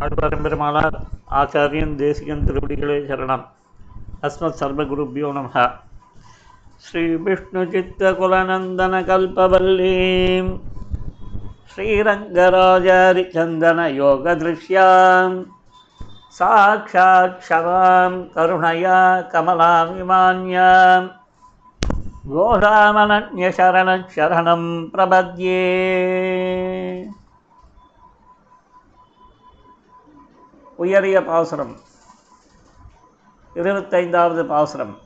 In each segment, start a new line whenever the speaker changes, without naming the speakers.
ஆழ்வாரம் ஆச்சாரியன் தேசிகன் திருவடிகளே சரணம். அஸ்மத் சர்வகுருபியோ நம. ஸ்ரீ விஷ்ணு சித்த குலநந்தன கல்பவல்லீம் ஸ்ரீரங்கராஜாரி சந்தன யோக திருஷ்யாம். சாட்சாத் கருணையா கருணயா கமலாமிமான்யாம் கோதாமனன்யசரணம் பிரபத்யே. உயரிய பாசுரம். இருபத்தைந்தாவது பாசுரம்.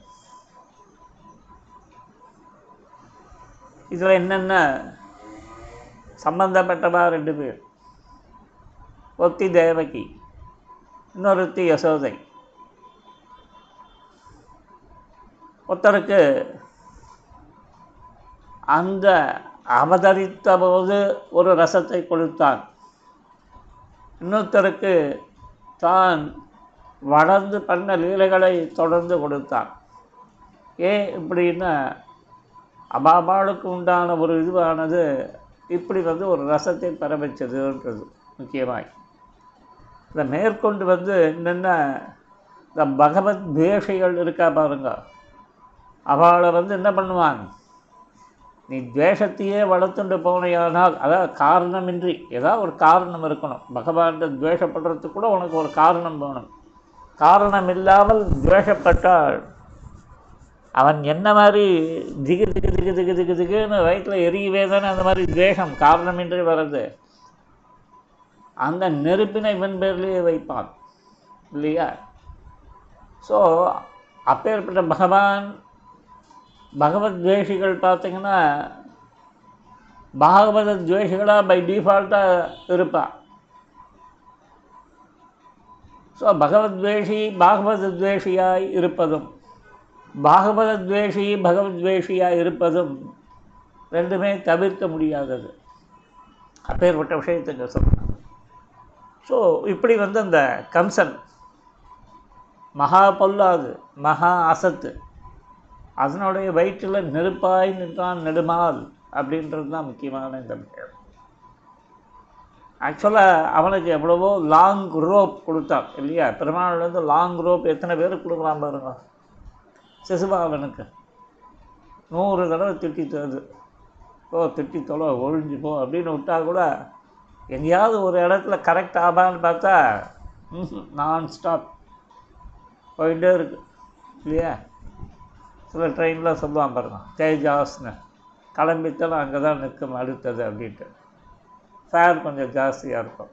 இதில் என்னென்ன சம்பந்தப்பட்டவா ரெண்டு பேர்? ஒத்தி தேவகி இன்னொருத்தி யசோதை. ஒருத்தருக்கு அந்த அவதரித்த போது ஒரு ரசத்தை கொடுத்தான். இன்னொருத்தருக்கு தான் வளர்ந்து பண்ண லீலைகளை தொடர்ந்து கொடுத்தான். ஏன் இப்படின்னா அபாபாளுக்கு உண்டான ஒரு இதுவானது இப்படி வந்து ஒரு ரசத்தை பெற வச்சதுன்றது முக்கியமாய். இந்த மேற்கொண்டு வந்து என்னென்ன இந்த பகவத் பேஷைகள் இருக்கா பாருங்க. அவளை வந்து என்ன பண்ணுவாங்க? நீ துவேஷத்தையே வளர்த்துண்டு போனையானால் அதாவது காரணமின்றி ஏதாவது ஒரு காரணம் இருக்கணும். பகவான்கிட்ட துவேஷப்படுறதுக்கு கூட உனக்கு ஒரு காரணம் வேணும். காரணம் இல்லாமல் துவேஷப்பட்டால் அவன் என்ன மாதிரி திகு திகு திகு திகு திகு திகுன்னு வயிற்றில் எரியவே தானே அந்த மாதிரி துவேஷம் காரணமின்றி வர்றது. அந்த நெருப்பினை இவன் பேர்லேயே வைப்பான். இல்லையா? ஸோ அப்பேற்பட்ட பகவான் பகவத்வேஷிகள் பார்த்தீங்கன்னா பாகவத துவேஷிகளாக பை டிஃபால்ட்டாக இருப்பான் ஸோ பகவத்வேஷி பாகவத துவேஷியாய் இருப்பதும் பாகவத துவேஷி பகவத்வேஷியாய் இருப்பதும் ரெண்டுமே தவிர்க்க முடியாதது. அப்பேற்பட்ட விஷயத்துக்கு சொல்கிறேன் ஸோ இப்படி வந்து அந்த கம்சன் மகா பொல்லாது மகா அசத்து அதனுடைய வயிற்றில் நெருப்பாய் நின்றான் நெடுமால் அப்படின்றது தான் முக்கியமான இந்த விஷயம் ஆக்சுவலாக அவனுக்கு எவ்வளவோ லாங் ரோப் கொடுத்தான் இல்லையா? பெருமாள்லேருந்து லாங் ரோப் எத்தனை பேர் கொடுக்குறான் பாருங்க? சிசுபாலனுக்கு நூறு தடவை திட்டி தருது ஓ திட்டி தொலை ஒழிஞ்சு போ அப்படின்னு விட்டா கூட எங்கேயாவது ஒரு இடத்துல கரெக்ட் ஆகான்னு பார்த்தா நான் ஸ்டாப் போயிட்டே இருக்கு இல்லையா? சில ட்ரெயினில் சொல்லுவான் பாருங்க தேஜாஸ்னு. கிளம்பித்தாலும் அங்கே தான் நிற்கும் அடுத்தது அப்படின்ட்டு. ஃபேர் கொஞ்சம் ஜாஸ்தியாக இருக்கும்.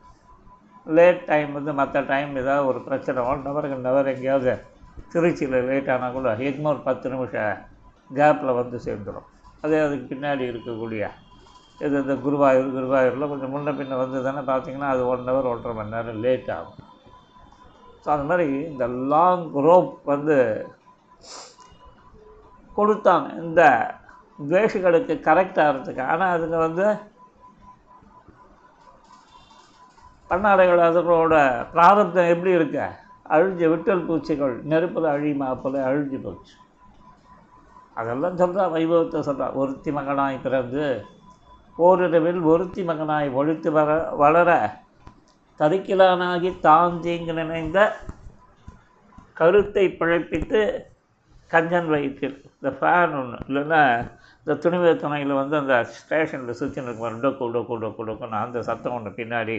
லேட் டைம் வந்து மற்ற டைம் ஏதாவது ஒரு பிரச்சனை ஒன் ஹவர் ரெண்டு ஹவர் எங்கேயாவது திருச்சியில் லேட் ஆனால் கூட எக்மோர் பத்து நிமிஷம் கேப்பில் வந்து சேர்ந்துடும் அதே அதுக்கு பின்னாடி இருக்கக்கூடிய இது இந்த குருவாயூர் குருவாயூரில் கொஞ்சம் முன்ன பின்ன வந்து தானே பார்த்தீங்கன்னா அது ஒன் ஹவர் ஒன்றரை மணி நேரம் லேட் ஆகும். ஸோ அந்த மாதிரி இந்த லாங் ரோப் வந்து கொடுத்தாங்க. இந்த துவேஷிகளுக்கு கரெக்ட் ஆகிறதுக்கு ஆனால் அதுங்க வந்து பன்னாடைகள் அதுகளோட பிராரப்தம் எப்படி இருக்க? அழிஞ்ச விட்டல் பூச்சிகள் நெருப்பில் அழியுமா போல அழிஞ்சு போச்சு. அதெல்லாம் சொல்கிறா வைபவத்தை சொல்கிறான் ஒருத்தி மகனாய் பிறந்து ஓரிரவில் ஒருத்தி மகனாய் ஒழித்து வர வளர தரிக்கிலானாகி தான் தீங்கு நினைந்த கருத்தை பிழைப்பித்து கஞ்சன் வயிற்றில் இந்த ஃபேன் ஒன்று இல்லைன்னா இந்த துணிவு துணையில் வந்து அந்த ஸ்டேஷனில் சுற்றி இருக்கும் டொக்கு டொக்கு டொக்கு டொக்குன்னு அந்த சத்தம் ஒன்று பின்னாடி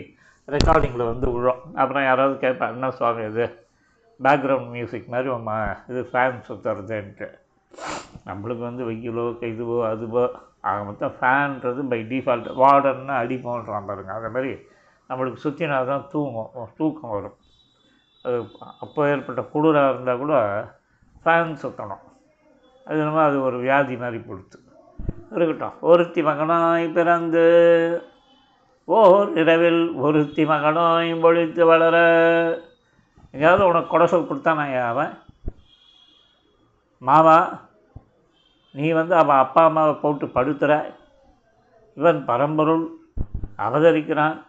ரெக்கார்டிங்கில் வந்து விழும். அப்புறம் யாராவது கேட்பேன் என்ன சுவாமி இது? பேக்ரவுண்ட் மியூசிக் மாதிரி உமா இது ஃபேன் சுற்றுறதுன்ட்டு நம்மளுக்கு வந்து வெயிலோ இதுவோ அதுவோ ஆக மொத்தம் ஃபேன்றது பை டிஃபால்ட் வார்டர்னு அடிப்போன்றான் பாருங்க. அந்த மாதிரி நம்மளுக்கு சுற்றினா தான் தூங்கும் தூக்கம் வரும். அது அப்போ ஏற்பட்ட குளிராக இருந்தால் கூட ஃபேன் சுற்றணும் அது நம்ம அது ஒரு வியாதி மாதிரி கொடுத்து இருக்கட்டும். ஒருத்தி மகனாய் பிறந்து ஓர் இரவில் ஒருத்தி மகனாய் பொழித்து வளர. எங்கேயாவது உனக்கு கொடை சொல் கொடுத்தானா அவன்? மாமா நீ வந்து அவன் அப்பா அம்மாவை போட்டு படுத்துற. இவன் பரம்பொருள். அவதரிக்கிறான்.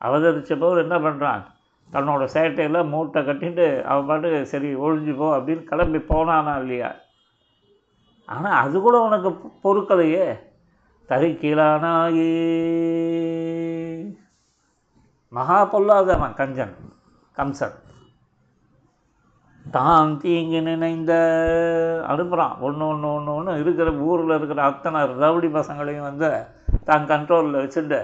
அவதரித்த போது என்ன பண்ணுறான் தன்னோட சேட்டையில் மூட்டை கட்டிட்டு அவன் பாட்டு சரி ஒழிஞ்சு போ அப்படின்னு கிளம்பி போனானா இல்லையா? ஆனால் அது கூட உனக்கு பொறுக்கலையே. தரிக்கீழானாயே மகா பொல்லாதவன் கஞ்சன் கம்சன். தான் தீங்கு நினைந்த அனுப்புகிறான் ஒன்று ஒன்று ஒன்று ஒன்று இருக்கிற ஊரில் இருக்கிற அத்தனை ரவுடி பசங்களையும் வந்து தான் கண்ட்ரோலில் வச்சுட்டு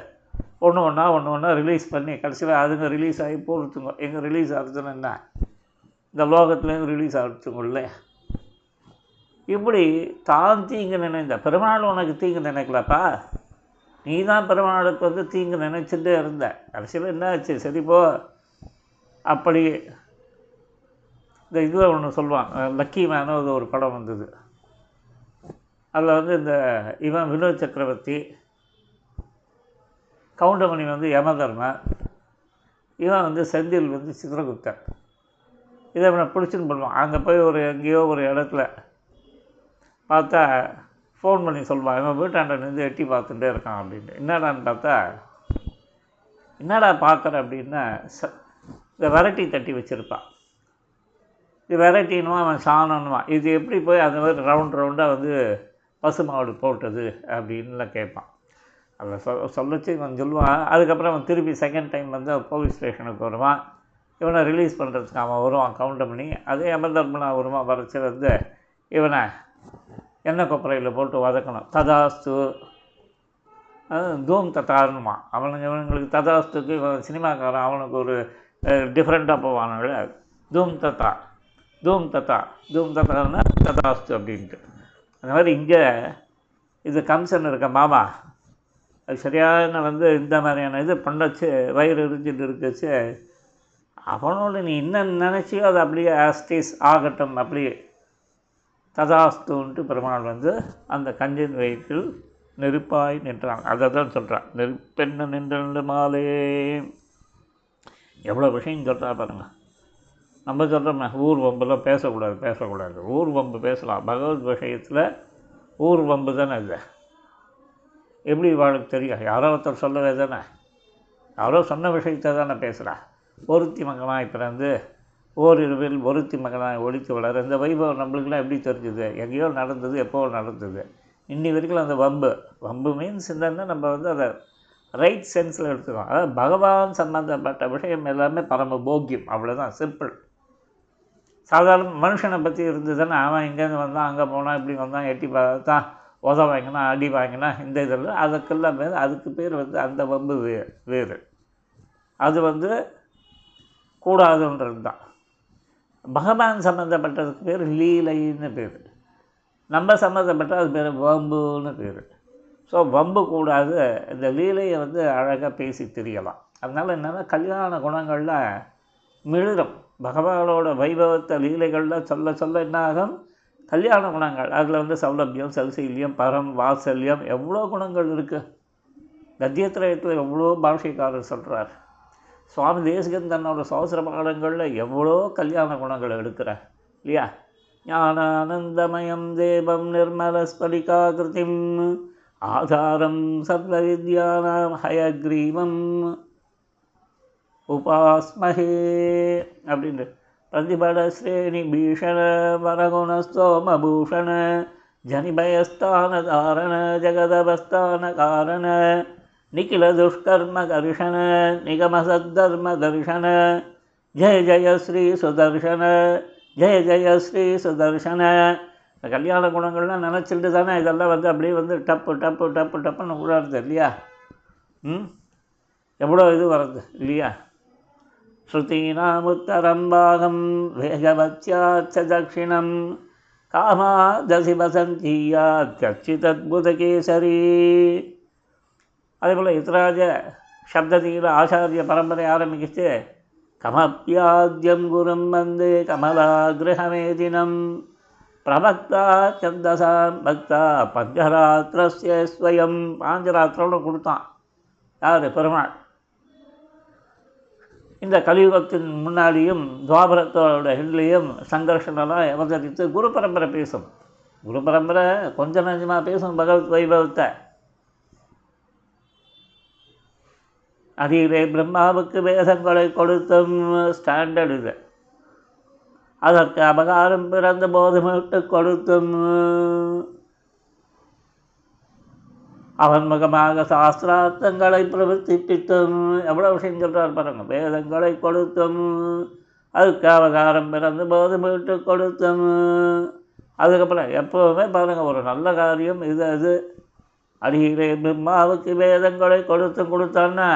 ஒன்று ஒன்றா ஒன்று ஒன்றா ரிலீஸ் பண்ணி கடைசியில் அதுங்க ரிலீஸ் ஆகி போடுத்துங்க எங்கே ரிலீஸ் ஆகுதுன்னு என்ன? இந்த லோகத்துலேருந்து ரிலீஸ் ஆகுதுங்கல்ல இப்படி தான் தீங்கு நினைந்த பெருமாள் உனக்கு தீங்கு நினைக்கலப்பா? நீ தான் பெருமாளுக்கு வந்து தீங்கு நினச்சிட்டே இருந்த. கடைசியில் என்ன ஆச்சு? சரி போ. அப்படி இந்த இதில் ஒன்று சொல்லுவான். லக்கி மேனோ அது ஒரு படம் வந்தது. அதில் வந்து இந்த இவன் வினோத் சக்கரவர்த்தி கவுண்டமணி வந்து யமதர்மன் இவன் வந்து செந்தில் வந்து சித்திரகுப்தன். இதை அவனை பிடிச்சின்னு பண்ணுவான் அங்கே போய் ஒரு எங்கேயோ ஒரு இடத்துல பார்த்தா ஃபோன் பண்ணி சொல்லுவான். இவன் வீட்டாண்ட நின்று எட்டி பார்த்துட்டே இருக்கான் அப்படின்ட்டு என்னடான்னு பார்த்தா என்னடா பார்க்குற அப்படின்னா ச இந்த வெரைட்டி தட்டி வச்சுருப்பான். இது வெரைட்டின்னுவான் அவன் சாணன்னுவான். இது எப்படி போய் அந்த மாதிரி ரவுண்ட் ரவுண்டாக வந்து பசுமாடு போட்டது அப்படின்லாம் கேட்பான். அதை சொல் சொல்லச்சு இவன் சொல்லுவான். அதுக்கப்புறம் அவன் திருப்பி செகண்ட் டைம் வந்து போலீஸ் ஸ்டேஷனுக்கு வருவான். இவனை ரிலீஸ் பண்ணுறதுக்கு அவன் வருவான் கவுண்டர் பண்ணி. அதே அமர்தர்மனா வருவான் வரைச்சி வந்து இவனை எண்ணெய் கொப்பரையில் போட்டு வதக்கணும். ததாஸ்து. தூம் தத்தாருமா அவனுங்க இவனுங்களுக்கு ததாஸ்துக்கு இவன் சினிமாக்காரன் அவனுக்கு ஒரு டிஃப்ரெண்ட்டாக போவானுங்கள. தூம் தத்தா தூம் தத்தா தூம் தத்தான்னா ததாஸ்து அப்படின்ட்டு. அந்த மாதிரி இங்கே இது கம்சன் இருக்க மாமா. அது சரியான வந்து இந்த மாதிரியான இது பண்ணச்சு வயிறு எரிஞ்சிட்டு இருக்கச்சு. அவனோட நீ என்ன நினச்சியோ அது அப்படியே ஆஸ்டிஸ் ஆகட்டும் அப்படியே. ததாஸ்துன்ட்டு பெருமாள் வந்து அந்த கஞ்சின் வயிற்றில் நெருப்பாய் நின்றான். அதை தான் சொல்கிறான் நெருப்பெண்ண நின்று மாலே. எவ்வளோ விஷயம் சொல்கிறா பாருங்கள் நம்ம சொல்கிறோமே ஊர் வம்புலாம் பேசக்கூடாது பேசக்கூடாது. ஊர் வம்பு பேசலாம். பகவத் விஷயத்தில் ஊர் வம்பு தானே இல்லை எப்படி இவாளுக்கு தெரியும்? யாரோ ஒருத்தர் சொல்லவே தானே? யாரோ சொன்ன விஷயத்தை தானே பேசுகிறா ஒருத்தி மகனாய் பிறந்து ஓரிரவில் ஒருத்தி மகனாய் ஒழித்து வளர. இந்த வைபவம் நம்மளுக்குலாம் எப்படி தெரிஞ்சுது? எங்கேயோ நடந்தது எப்போ நடந்தது? இன்னி வரைக்கும் அந்த வம்பு. வம்பு மீன்ஸ் என்னன்னா நம்ம வந்து அதை ரைட் சென்ஸில் எடுத்துக்கோம் அதாவது பகவான் சம்மந்தப்பட்ட விஷயம் எல்லாமே பரம போக்கியம். அவ்வளோதான் சிம்பிள் சாதாரண மனுஷனை பற்றி இருந்ததுன்னா அவன் இங்கேருந்து வந்தான் அங்கே போனான் இப்படி வந்தான் எட்டி பார்த்தான். உத வாங்கினா அடி வாங்கினா இந்த இதெல்லாம் அதுக்கெல்லாம் பேர் அதுக்கு பேர் வந்து அந்த வம்பு வே வேறு. அது வந்து கூடாதுன்றது தான். பகவான் சம்மந்தப்பட்டதுக்கு பேர் லீலைன்னு பேர். நம்ம சம்மந்தப்பட்ட அது பேர் வம்புன்னு பேர். ஸோ வம்பு கூடாது. இந்த லீலையை வந்து அழகாக பேசி தெரியலாம். அதனால் என்னென்னா கல்யாண குணங்களில் மிளிரும். பகவானோட வைபவத்தை லீலைகளில் சொல்ல சொல்ல என்ன ஆகும் கல்யாண குணங்கள். அதில் வந்து சௌலபியம் சல்சீல்யம் பரம் வாத்சல்யம் எவ்வளோ குணங்கள் இருக்குது கத்தியத்திரயத்தில் எவ்வளோ பாஷைக்காரர் சொல்கிறார் சுவாமி தேசிகன் தன்னோட சோசர பாடங்களில் எவ்வளோ கல்யாண குணங்கள் எடுக்கிறார் இல்லையா? ஞானானந்தமயம் தேவம் நிர்மலஸ்பலிகாகிருதிம் ஆதாரம் சர்வவித்யானாம் ஹயக்ரீவம் உபாஸ்மஹே. அப்படின்ட்டு. பிரதிபடஸ்ரேணி பீஷண வரகுணஸ்தோமபூஷண ஜனிபயஸ்தானதாரண ஜெகதபஸ்தான காரண நிகில துஷ்கர்ம கர்ஷண நிகமசத்தர்ம தர்ஷன ஜெய ஜெய ஸ்ரீ சுதர்ஷன ஜெய ஜெய ஸ்ரீ சுதர்ஷன இந்த கல்யாண குணங்கள்லாம் நினச்சிட்டு தானே இதெல்லாம் வந்து அப்படியே வந்து டப்பு டப்பு டப்பு டப்புன்னு விழாருது இல்லையா? ம்? எவ்வளோ இது வர்றது இல்லையா? ஸ்ருதீனாமுத்தரம் பாகம் வேகவத்யாச்ச தட்சிணம் காமாதசி வசந்தீயாத்யச்சிதத்புதகேசரி அதே அதேபோல் இத்ராஜ சப்ததியில் ஆச்சாரிய பரம்பரை ஆரம்பிக்கிச்சு கமப்பியாத்யம் குரும் வந்து வந்தே கமலாகிரகமேதினம் பிரபக்தா சந்தசாம் பக்தா பஞ்சராத்திரஸ்ய ஸ்வயம் பாஞ்சராத்திரம்னு கொடுத்தான் யார் பெருமாள் இந்த கலியுகத்தின் முன்னாடியும் துவாபரத்தோட ஹிண்ட்லேயும் சங்கர்ஷனெல்லாம் அவதரித்து குரு பரம்பரை பேசும். குரு பரம்பரை கொஞ்சம் நஞ்சமாக பேசும் பகவத் வைபவத்தை. அதிலே பிரம்மாவுக்கு வேதங்களை கொடுத்தும் ஸ்டாண்டர்டு இது. அதற்கு அபகாரம் பிறந்த போதுமிட்டு கொடுத்தும் அவன் முகமாக சாஸ்திரார்த்தங்களை பிரவர்த்திப்பித்தும். எவ்வளோ விஷயம் சொல்கிறார் பாருங்க. வேதங்களை கொடுத்தும். அதுக்கு அவகாரம் பிறந்து போது மீட்டு கொடுத்தும். அதுக்கப்புறம் எப்போவுமே பாருங்கள் ஒரு நல்ல காரியம் இது அது. அடிகளே பிரம்மாவுக்கு வேதங்களை கொடுத்து கொடுத்தான்னா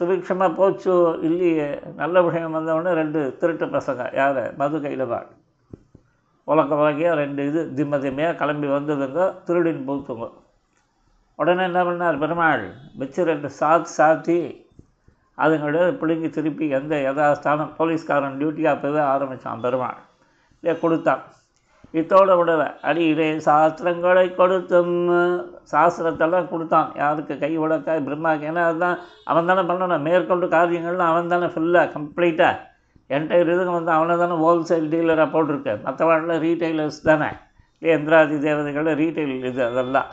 சுபிக்ஷமாக போச்சு இல்லையே. நல்ல விஷயம் வந்தவொடனே ரெண்டு திருட்டு பசங்க யார்? மது கைலவாள் உலக வகையாக ரெண்டு இது திம்ம திம்மையாக கிளம்பி வந்ததுங்க திருடின் பூத்துங்க. உடனே என்ன பண்ணார் பெருமாள் வச்சு ரெண்டு சாத் சாத்தி அதுங்களோட பிள்ளைங்க திருப்பி எந்த யதாஸ்தானம் போலீஸ்காரன் டியூட்டியாக போய் ஆரம்பித்தான் பெருமாள். இல்லை கொடுத்தான். இத்தோட விடலை அடியிலே சாஸ்திரங்களை கொடுத்தும். சாஸ்திரத்தெல்லாம் கொடுத்தான். யாருக்கு கை உடக்க பிரம்மாக்கு ஏன்னா அதுதான் அவன் தானே பண்ணணும். மேற்கொண்டு காரியங்கள்லாம் அவன் தானே ஃபுல்லாக கம்ப்ளீட்டாக என்கிட்ட இதுக்கு வந்து அவனை தானே ஹோல்சேல் டீலராக போட்டிருக்கு மற்றவாழ்ல ரீட்டைலர்ஸ் தானே. எந்திராதி தேவதைகள் ரீட்டைல் இது அதெல்லாம்.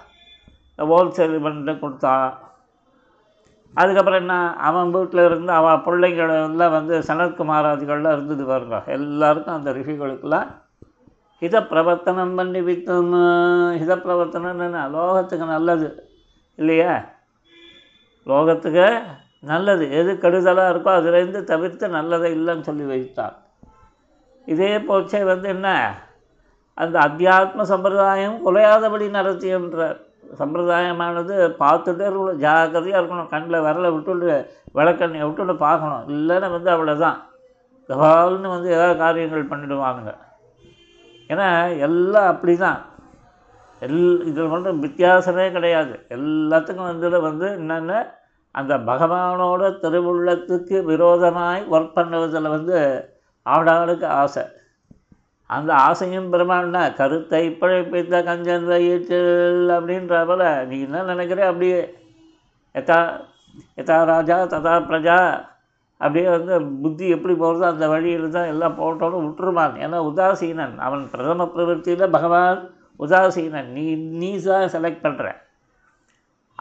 ஹோல்சேல் பண்ணிட்டு கொடுத்தான். அதுக்கப்புறம் என்ன? அவன் வீட்டில் இருந்து அவன் பிள்ளைங்களெல்லாம் வந்து சனத்குமாராதிகள்லாம் இருந்தது பாருங்க. எல்லாருக்கும் அந்த ரிஷிகளுக்கெல்லாம் ஹித பிரவர்த்தனம் பண்ணி வித்தம் ஹித பிரவர்த்தனம் என்ன லோகத்துக்கு நல்லது. இல்லையா? லோகத்துக்கு நல்லது எது கெடுதலாக இருக்கோ அதுலேருந்து தவிர்த்து நல்லதை இல்லைன்னு சொல்லி வைத்தான் இதே போச்சே வந்து என்ன? அந்த அத்தியாத்ம சம்பிரதாயம் குலையாதபடி நடத்தியன்ற சம்பிரதாயமானது பார்த்துட்டே இருக்கணும் ஜாக்கிரதையாக இருக்கணும் கண்ணில் விரலை விட்டுட்டு விளக்கண்ணியை விட்டுட்டு பார்க்கணும். இல்லைன்னா வந்து அவ்வளோதான் கபால்னு வந்து ஏதாவது காரியங்கள் பண்ணிவிடுவானுங்க ஏன்னா எல்லாம் அப்படி தான் எல் இதில் மட்டும் வித்தியாசமே கிடையாது. எல்லாத்துக்கும் வந்து வந்து என்னென்ன? அந்த பகவானோட திருவுள்ளத்துக்கு விரோதமாய் ஒர்க் பண்ணுவதில் வந்து ஆடாளுக்கு ஆசை. அந்த ஆசையும் பெருமாள்னா கருத்தை பிழைப்பித்த கஞ்சன் வயிற்றில் அப்படின்ற போல் நீ என்ன நினைக்கிற? அப்படியே எத்தா எதா ராஜா ததா பிரஜா அப்படியே வந்து புத்தி எப்படி போகிறதோ அந்த வழியில் தான் எல்லாம் போட்டோன்னு விட்டுருமான் ஏன்னா உதாசீனன். அவன் பிரதம பிரவருத்தியில் பகவான் உதாசீனன். நீ நீ தான் செலக்ட் பண்ணுற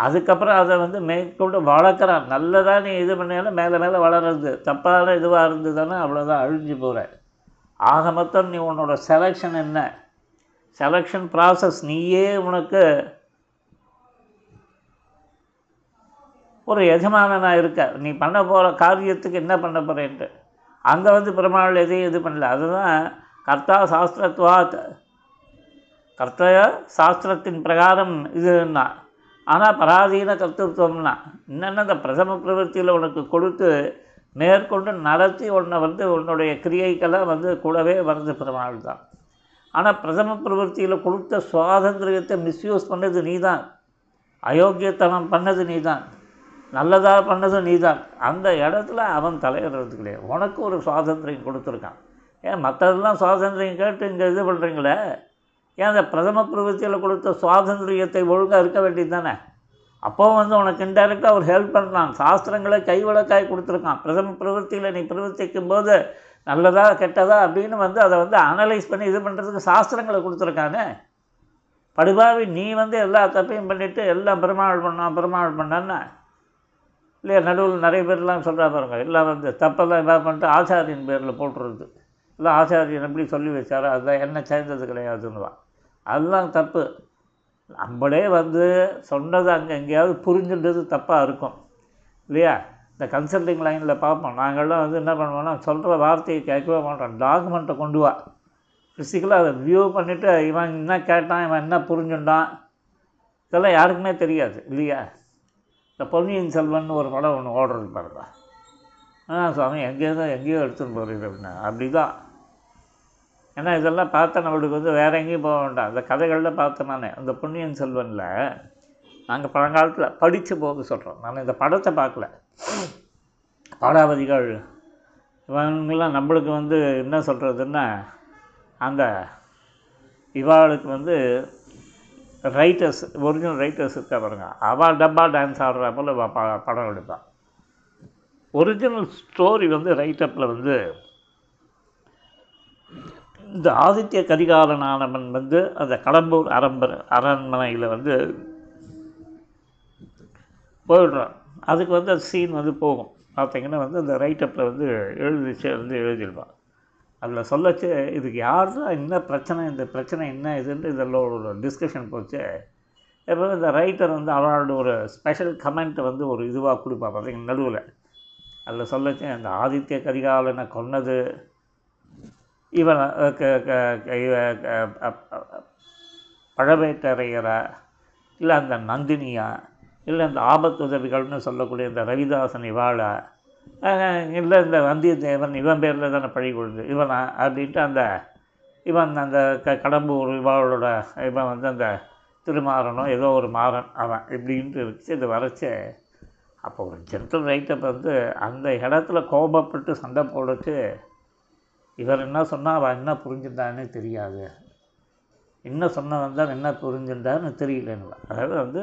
அதுக்கப்புறம் அதை வந்து மேற்கொண்டு வளர்க்குறான். நல்லதாக நீ இது பண்ணாலும் மேலே மேலே வளருது தப்பான இதுவாக இருந்ததுன்னா அவ்வளோதான் அழிஞ்சு போகிற ஆக மொத்தம் நீ உன்னோட செலெக்ஷன் என்ன? செலெக்ஷன் ப்ராசஸ் நீயே உனக்கு ஒரு எஜமானனாக இருக்க. நீ பண்ண போகிற காரியத்துக்கு என்ன பண்ண போகிறேன்ட்டு அங்கே வந்து பெருமாள் எதையும் இது பண்ணல. அதுதான் கர்த்தா சாஸ்திரத்வாத் கர்த்தா சாஸ்திரத்தின் பிரகாரம் இதுன்னா. ஆனால் பராதீன கர்த்தத்துவம்னா என்னென்ன இந்த பிரதம பிரவൃத்தியில் உனக்கு கொடுத்து மேற்கொண்டு நடத்தி உன்னை வந்து உன்னுடைய கிரியைக்கெல்லாம் வந்து கூடவே வருது பெருமாள் தான். ஆனால் பிரதம பிரவൃத்தியில் கொடுத்த சுவாதந்திரியத்தை மிஸ்யூஸ் பண்ணது நீ தான் அயோக்கியத்தனம் பண்ணது நீ தான் நல்லதாக பண்ணது நீ தான் அந்த இடத்துல அவன் தலையிடுறது கிடையாது உனக்கு ஒரு சுவாதந்திரம் கொடுத்துருக்கான். ஏன் மற்றதெல்லாம் சுவாதந்திரம் கேட்டு இங்கே இது பண்ணுறீங்களே ஏன் அந்த பிரதம பிரவೃத்தியில் கொடுத்த சுவாதந்திரியத்தை ஒழுங்காக இருக்க வேண்டியது தானே அப்போ வந்து உனக்கு இன்டைரக்டாக அவர் ஹெல்ப் பண்ணுறான் சாஸ்திரங்களை கைவிளக்காய் கொடுத்துருக்கான். பிரதம பிரவர்த்தியில் நீ பிரவர்த்திக்கும் போது நல்லதா கெட்டதா அப்படின்னு வந்து அதை வந்து அனலைஸ் பண்ணி இது பண்ணுறதுக்கு சாஸ்திரங்களை கொடுத்துருக்கானே? படுபாவி நீ வந்து எல்லா தப்பையும் பண்ணிவிட்டு எல்லாம் பெருமாள் பண்ணான் பெருமாள் பண்ணான்னா? இல்லையா நடுவில் நிறைய பேர்லாம் சொல்கிறா பாருங்க. எல்லாம் வந்து தப்பெல்லாம் இதாக பண்ணிட்டு ஆச்சாரியன் பேரில் போட்டுறது. இல்லை ஆச்சாரியன் எப்படி சொல்லி வச்சாரோ? அதுதான் என்ன சேர்ந்தது கிடையாதுன்னுவான். அதெல்லாம் தப்பு. நம்மளே வந்து சொன்னது அங்கே எங்கேயாவது புரிஞ்சுன்றது தப்பாக இருக்கும். இல்லையா? இந்த கன்சல்டிங் லைனில் பார்ப்போம். நாங்கள்லாம் வந்து என்ன பண்ணுவோம்னா சொல்கிற வார்த்தையை கேட்கவே மாட்டோம். டாக்குமெண்ட்டை கொண்டு வா. ஃபிசிக்கலாக அதை வியூ பண்ணிவிட்டு இவன் என்ன கேட்டான் இவன் என்ன புரிஞ்சுட்டான் இதெல்லாம் யாருக்குமே தெரியாது இல்லையா? இந்த பொன்னியின் செல்வன் ஒரு படம் ஒன்று ஓடுறது பாருங்க. ஆ சுவாமி எங்கேயோ எங்கேயோ எடுத்துன்னு போகிறீங்க அப்படின்னா. அப்படி தான் ஏன்னா இதெல்லாம் பார்த்தா நம்மளுக்கு வந்து வேறு எங்கேயும் போக வேண்டாம். அந்த கதைகளில் பார்த்தேன் நான். அந்த பொன்னியின் செல்வனில் நாங்கள் பழங்காலத்தில் படித்த போது சொல்கிறோம் நான் இந்த படத்தை பார்க்கல. பாடாவதிகள் இவங்கெல்லாம் நம்மளுக்கு வந்து என்ன சொல்கிறதுன்னா அந்த இவாளுக்கு வந்து ரைட்டர்ஸ் ஒரிஜினல் ரைட்டர்ஸ் இருக்கா பாருங்க. அவள் டப்பா டான்ஸ் ஆடுற போல் ப படம் எடுப்பாள் ஒரிஜினல் ஸ்டோரி வந்து ரைட்டப்பில் வந்து இந்த ஆதித்ய கரிகாலனானவன் வந்து அந்த கடம்பூர் அரம்பர் அரண்மனையில் வந்து போயிடுறான். அதுக்கு வந்து அந்த சீன் வந்து போகும். பார்த்தீங்கன்னா வந்து அந்த ரைட்டப்பில் வந்து எழுதிச்சு வந்து எழுதிடுவான் அதில் சொல்லச்சு இதுக்கு யார் தான் என்ன பிரச்சனை இந்த பிரச்சனை என்ன இதுன்ட்டு இதில் ஒரு டிஸ்கஷன் போச்சு. எப்போ இந்த ரைட்டர் வந்து அவளோட ஒரு ஸ்பெஷல் கமெண்ட்டை வந்து ஒரு இதுவாக கொடுப்பா பார்த்தீங்கன்னா நடுவில். அதில் சொல்லச்சு அந்த ஆதித்ய கரிகாலனை கொன்னது இவன் க- க- இவ- க- பழவேட்டரையரா இல்லை அந்த நந்தினியா இல்லை இந்த ஆபத்து உதவிகள்னு சொல்லக்கூடிய இந்த ரவிதாசன் இவாளா இல்லை இந்த வந்தியத்தேவன் இவன் பேரில் தானே பழி கொடுது இவனா அப்படின்ட்டு அந்த இவன் அந்த க கடம்பூர் இவாளோட இவன் வந்து அந்த திருமாறனோ ஏதோ ஒரு மாறன் அவன் இப்படின்ட்டு வச்சு இதை வரைச்சி. அப்போ ஒரு ஜென்ரல் ரைட்டர் வந்து அந்த இடத்துல கோபப்பட்டு சண்டை போடுறதுக்கு இவர் என்ன சொன்னால் அவன் என்ன புரிஞ்சிருந்தான்னு தெரியாது. என்ன சொன்ன வந்தால் என்ன புரிஞ்சுட்டான்னு தெரியலன்னு. அதாவது வந்து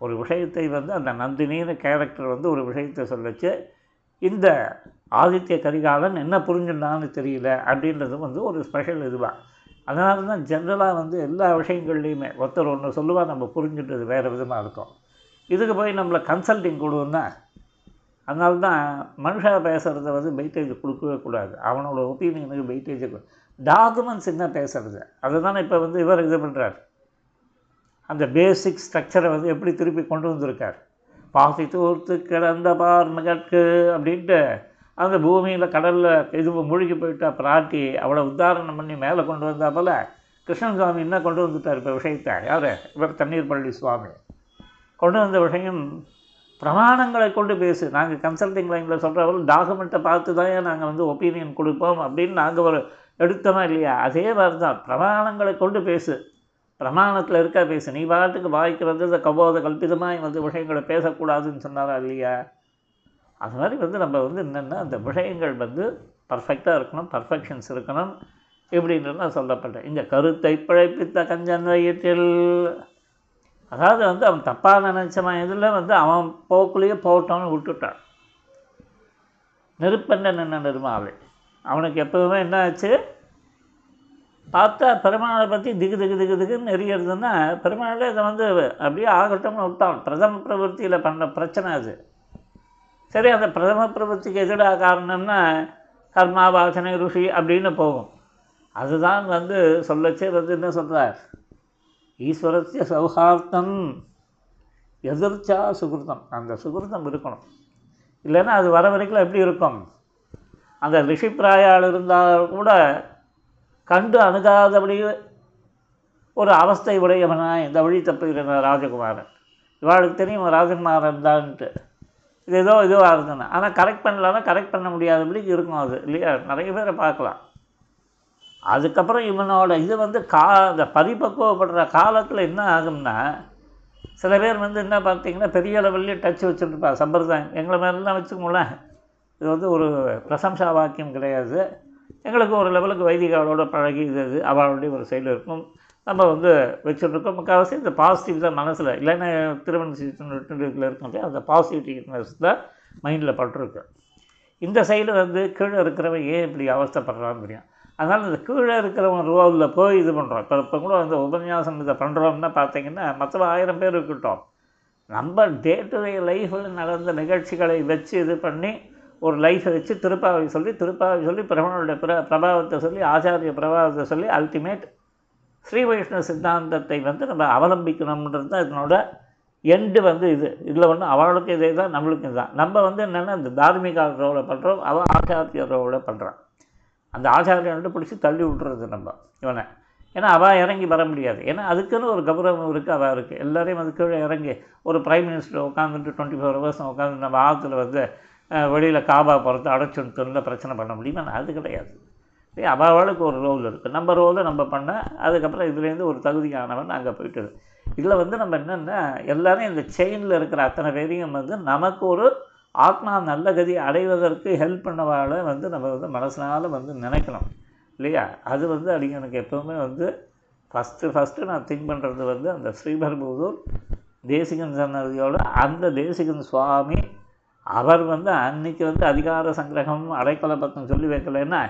ஒரு விஷயத்தை வந்து அந்த நந்தினின்னு கேரக்டர் வந்து ஒரு விஷயத்தை சொல்லிச்சு இந்த ஆதித்ய கரிகாலன் என்ன புரிஞ்சுட்டான்னு தெரியல அப்படின்றது வந்து ஒரு ஸ்பெஷல் இதுவாக அதனால தான் ஜென்ரலாக வந்து எல்லா விஷயங்கள்லையுமே ஒருத்தர் ஒன்று சொல்லுவாள் நம்ம புரிஞ்சுட்டது வேறு விதமாக இருக்கும். இதுக்கு போய் நம்மளை கன்சல்டிங் கொடுன்னா அதனால தான் மனுஷன் பேசுகிறத வந்து வெயிட்டேஜ் கொடுக்கவே கூடாது. அவனோட ஒப்பீனியனுக்கு வெயிட்டேஜ் டாக்குமெண்ட்ஸ் என்ன பேசுகிறது அதை தானே இப்போ வந்து இவர் இது பண்ணுறார் அந்த பேசிக் ஸ்ட்ரக்சரை வந்து எப்படி திருப்பி கொண்டு வந்திருக்கார்? பாசி தூர்த்து கிடந்த பார் மகட்கு அப்படின்ட்டு அந்த பூமியில் கடலில் இது மூழ்கி போயிட்டா பிராட்டி அவளை உத்தாரணம் பண்ணி மேலே கொண்டு வந்தா போல் கிருஷ்ணன் சுவாமி என்ன கொண்டு வந்துட்டார் இப்போ விஷயத்தை? யார்? இவர் தண்ணீர் பள்ளி சுவாமி. கொண்டு வந்த விஷயம் பிரமாணங்களை கொண்டு பேசு. நாங்கள் கன்சல்டிங் லைனில் சொல்கிறவர்கள் டாக்குமெண்ட்டை பார்த்து தான் நாங்கள் வந்து ஒப்பீனியன் கொடுப்போம் அப்படின்னு நாங்கள் ஒரு எடுத்தோமா இல்லையா? அதே மாதிரி தான் பிரமாணங்களை கொண்டு பேசு. பிரமாணத்தில் இருக்கா பேசு. நீ பாட்டுக்கு வாய்க்கு வந்து இந்த கபோத கல்பிதமாக வந்து விஷயங்களை பேசக்கூடாதுன்னு சொன்னாரா இல்லையா? அது மாதிரி வந்து நம்ம வந்து என்னென்னா அந்த விஷயங்கள் வந்து பர்ஃபெக்டாக இருக்கணும் பர்ஃபெக்ஷன்ஸ் இருக்கணும் இப்படின்றலாம் சொல்லப்பட்டேன். இந்த கருத்தை பிழைப்பித்த கஞ்சன் வயிற்றில் அதாவது வந்து அவன் தப்பாக நினச்சவன் இதில் வந்து அவன் போக்குள்ளேயே போகட்டோன்னு விட்டுட்டான். நெருப்பெண்ண நின்ன நெருமாவை அவனுக்கு எப்போதுமே என்ன ஆச்சு? பார்த்தா பெருமாளை பற்றி திகு திகு திகு திகுன்னு எரியறதுன்னா பெருமாளே இதை வந்து அப்படியே ஆகட்டும்னு விட்டான். பிரதம பிரவருத்தியில் பண்ண பிரச்சனை அது. சரி அந்த பிரதம பிரவருத்திக்கு எதிராக காரணம்னா கர்மா வாசனை ருஷி அப்படின்னு போகும். அதுதான் வந்து சொல்லச்சே வந்து என்ன சொல்கிறார் ஈஸ்வரத்திய சௌஹார்த்தம் எதிர்ச்சா சுகிருதம். அந்த சுகிருதம் இருக்கணும். இல்லைன்னா அது வர வரைக்கும் எப்படி இருக்கும்? அந்த ரிஷிப்பிராயால் இருந்தால் கூட கண்டு அணுகாதபடி ஒரு அவஸ்தை உடையவனா இந்த வழி தப்புகிற ராஜகுமாரன். இவாளுக்கு தெரியும் ராஜகுமாரன் தான்ட்டு. இது ஏதோ இதுவாக இருக்குன்னு ஆனால் கரெக்ட் பண்ணலன்னா கரெக்ட் பண்ண முடியாதபடி இருக்கும் அது. இல்லையா? நிறைய பேரை பார்க்கலாம். அதுக்கப்புறம் இவனோட இது வந்து கா இந்த பரிபக்குவப்படுற காலத்தில் என்ன ஆகும்னா சில பேர் வந்து என்ன பார்த்தீங்கன்னா பெரிய லெவல்லே டச் வச்சுருப்பா சம்பிரதாயம். எங்களை மாதிரிலாம் வச்சுக்கோங்களேன். இது வந்து ஒரு பிரசம்சா வாக்கியம் கிடையாது. எங்களுக்கு ஒரு லெவலுக்கு வைதிகாவோட பழகி இது இது அவளுடைய ஒரு செயல் இருக்கும். நம்ம வந்து வச்சுருக்கோம். முக்கால்வாசி இந்த பாசிட்டிவ் தான் மனசில். இல்லைன்னா திருமண சீசன் இதில் இருக்கும் இல்லையா? அந்த பாசிட்டிவ்னஸ் தான் மைண்டில் பட்டிருக்கு. இந்த சைடு வந்து கீழே இருக்கிறவன் ஏன் இப்படி அவஸ்தப்படுறான்னு தெரியும். அதனால் இந்த கீழே இருக்கிறவங்க ரோவில் போய் இது பண்ணுறோம் இப்போ இப்போ கூட அந்த உபன்யாசம் இதை பண்ணுறோம்னா பார்த்தீங்கன்னா மற்ற ஆயிரம் பேர் இருக்கட்டும். நம்ம டே டு டே லைஃப்பில் நடந்த நிகழ்ச்சிகளை வச்சு இது பண்ணி ஒரு லைஃப்பை வச்சு திருப்பாவை சொல்லி திருப்பாவை சொல்லி பிரபனுடைய பிர பிரபாவத்தை சொல்லி ஆச்சாரிய பிரபாவத்தை சொல்லி அல்டிமேட் ஸ்ரீ வைஷ்ணவ சித்தாந்தத்தை வந்து நம்ம அவலம்பிக்கணும்ன்றது தான் இதனோட எண்டு வந்து இது. இதில் ஒன்று அவளுக்கு இதே தான் நம்மளுக்கு இதுதான். நம்ம வந்து என்னென்னா இந்த தார்மீக ரோவில் பண்ணுறோம் அவள் ஆச்சாரிய ரோவில் பண்ணுறான் அந்த ஆச்சாரியன்ட்டு பிடிச்சி தள்ளி விட்டுறது நம்ம இவனை. ஏன்னா அவள் இறங்கி வர முடியாது. ஏன்னா அதுக்குன்னு ஒரு கௌரவம் இருக்குது அவள் இருக்குது எல்லோரையும் அது கீழே இறங்கி ஒரு ப்ரைம் மினிஸ்டர் உட்காந்துட்டு டுவெண்ட்டி ஃபோர் ஹவர்ஸ் உட்காந்து நம்ம ஆற்றுல வந்து வெளியில் காபா போகிறது அடைச்சுன்னு பிரச்சனை பண்ண முடியுமா? அது கிடையாது. அவளுக்கு ஒரு ரோல் இருக்குது நம்ம ரோலை நம்ம பண்ண அதுக்கப்புறம் இதுலேருந்து ஒரு தகுதியானவன் அங்கே போயிட்டு இதில் வந்து நம்ம என்னென்னா எல்லோரும் இந்த செயினில் இருக்கிற அத்தனை பேரையும் வந்து நமக்கு ஒரு ஆத்மா நல்ல கதி அடைவதற்கு ஹெல்ப் பண்ணவால வந்து நம்ம வந்து மனசினால் வந்து நினைக்கணும் இல்லையா? அது வந்து அடிங்களுக்கு எப்போவுமே வந்து ஃபஸ்ட்டு ஃபஸ்ட்டு நான் திங்க் பண்ணுறது வந்து அந்த ஸ்ரீபெரும்புதூர் தேசிகன் சன்னதியோட அந்த தேசிகன் சுவாமி அவர் வந்து அன்னைக்கு வந்து அதிகார சங்கிரகம் அடைக்கலை பக்கம் சொல்லி வைக்கலைன்னா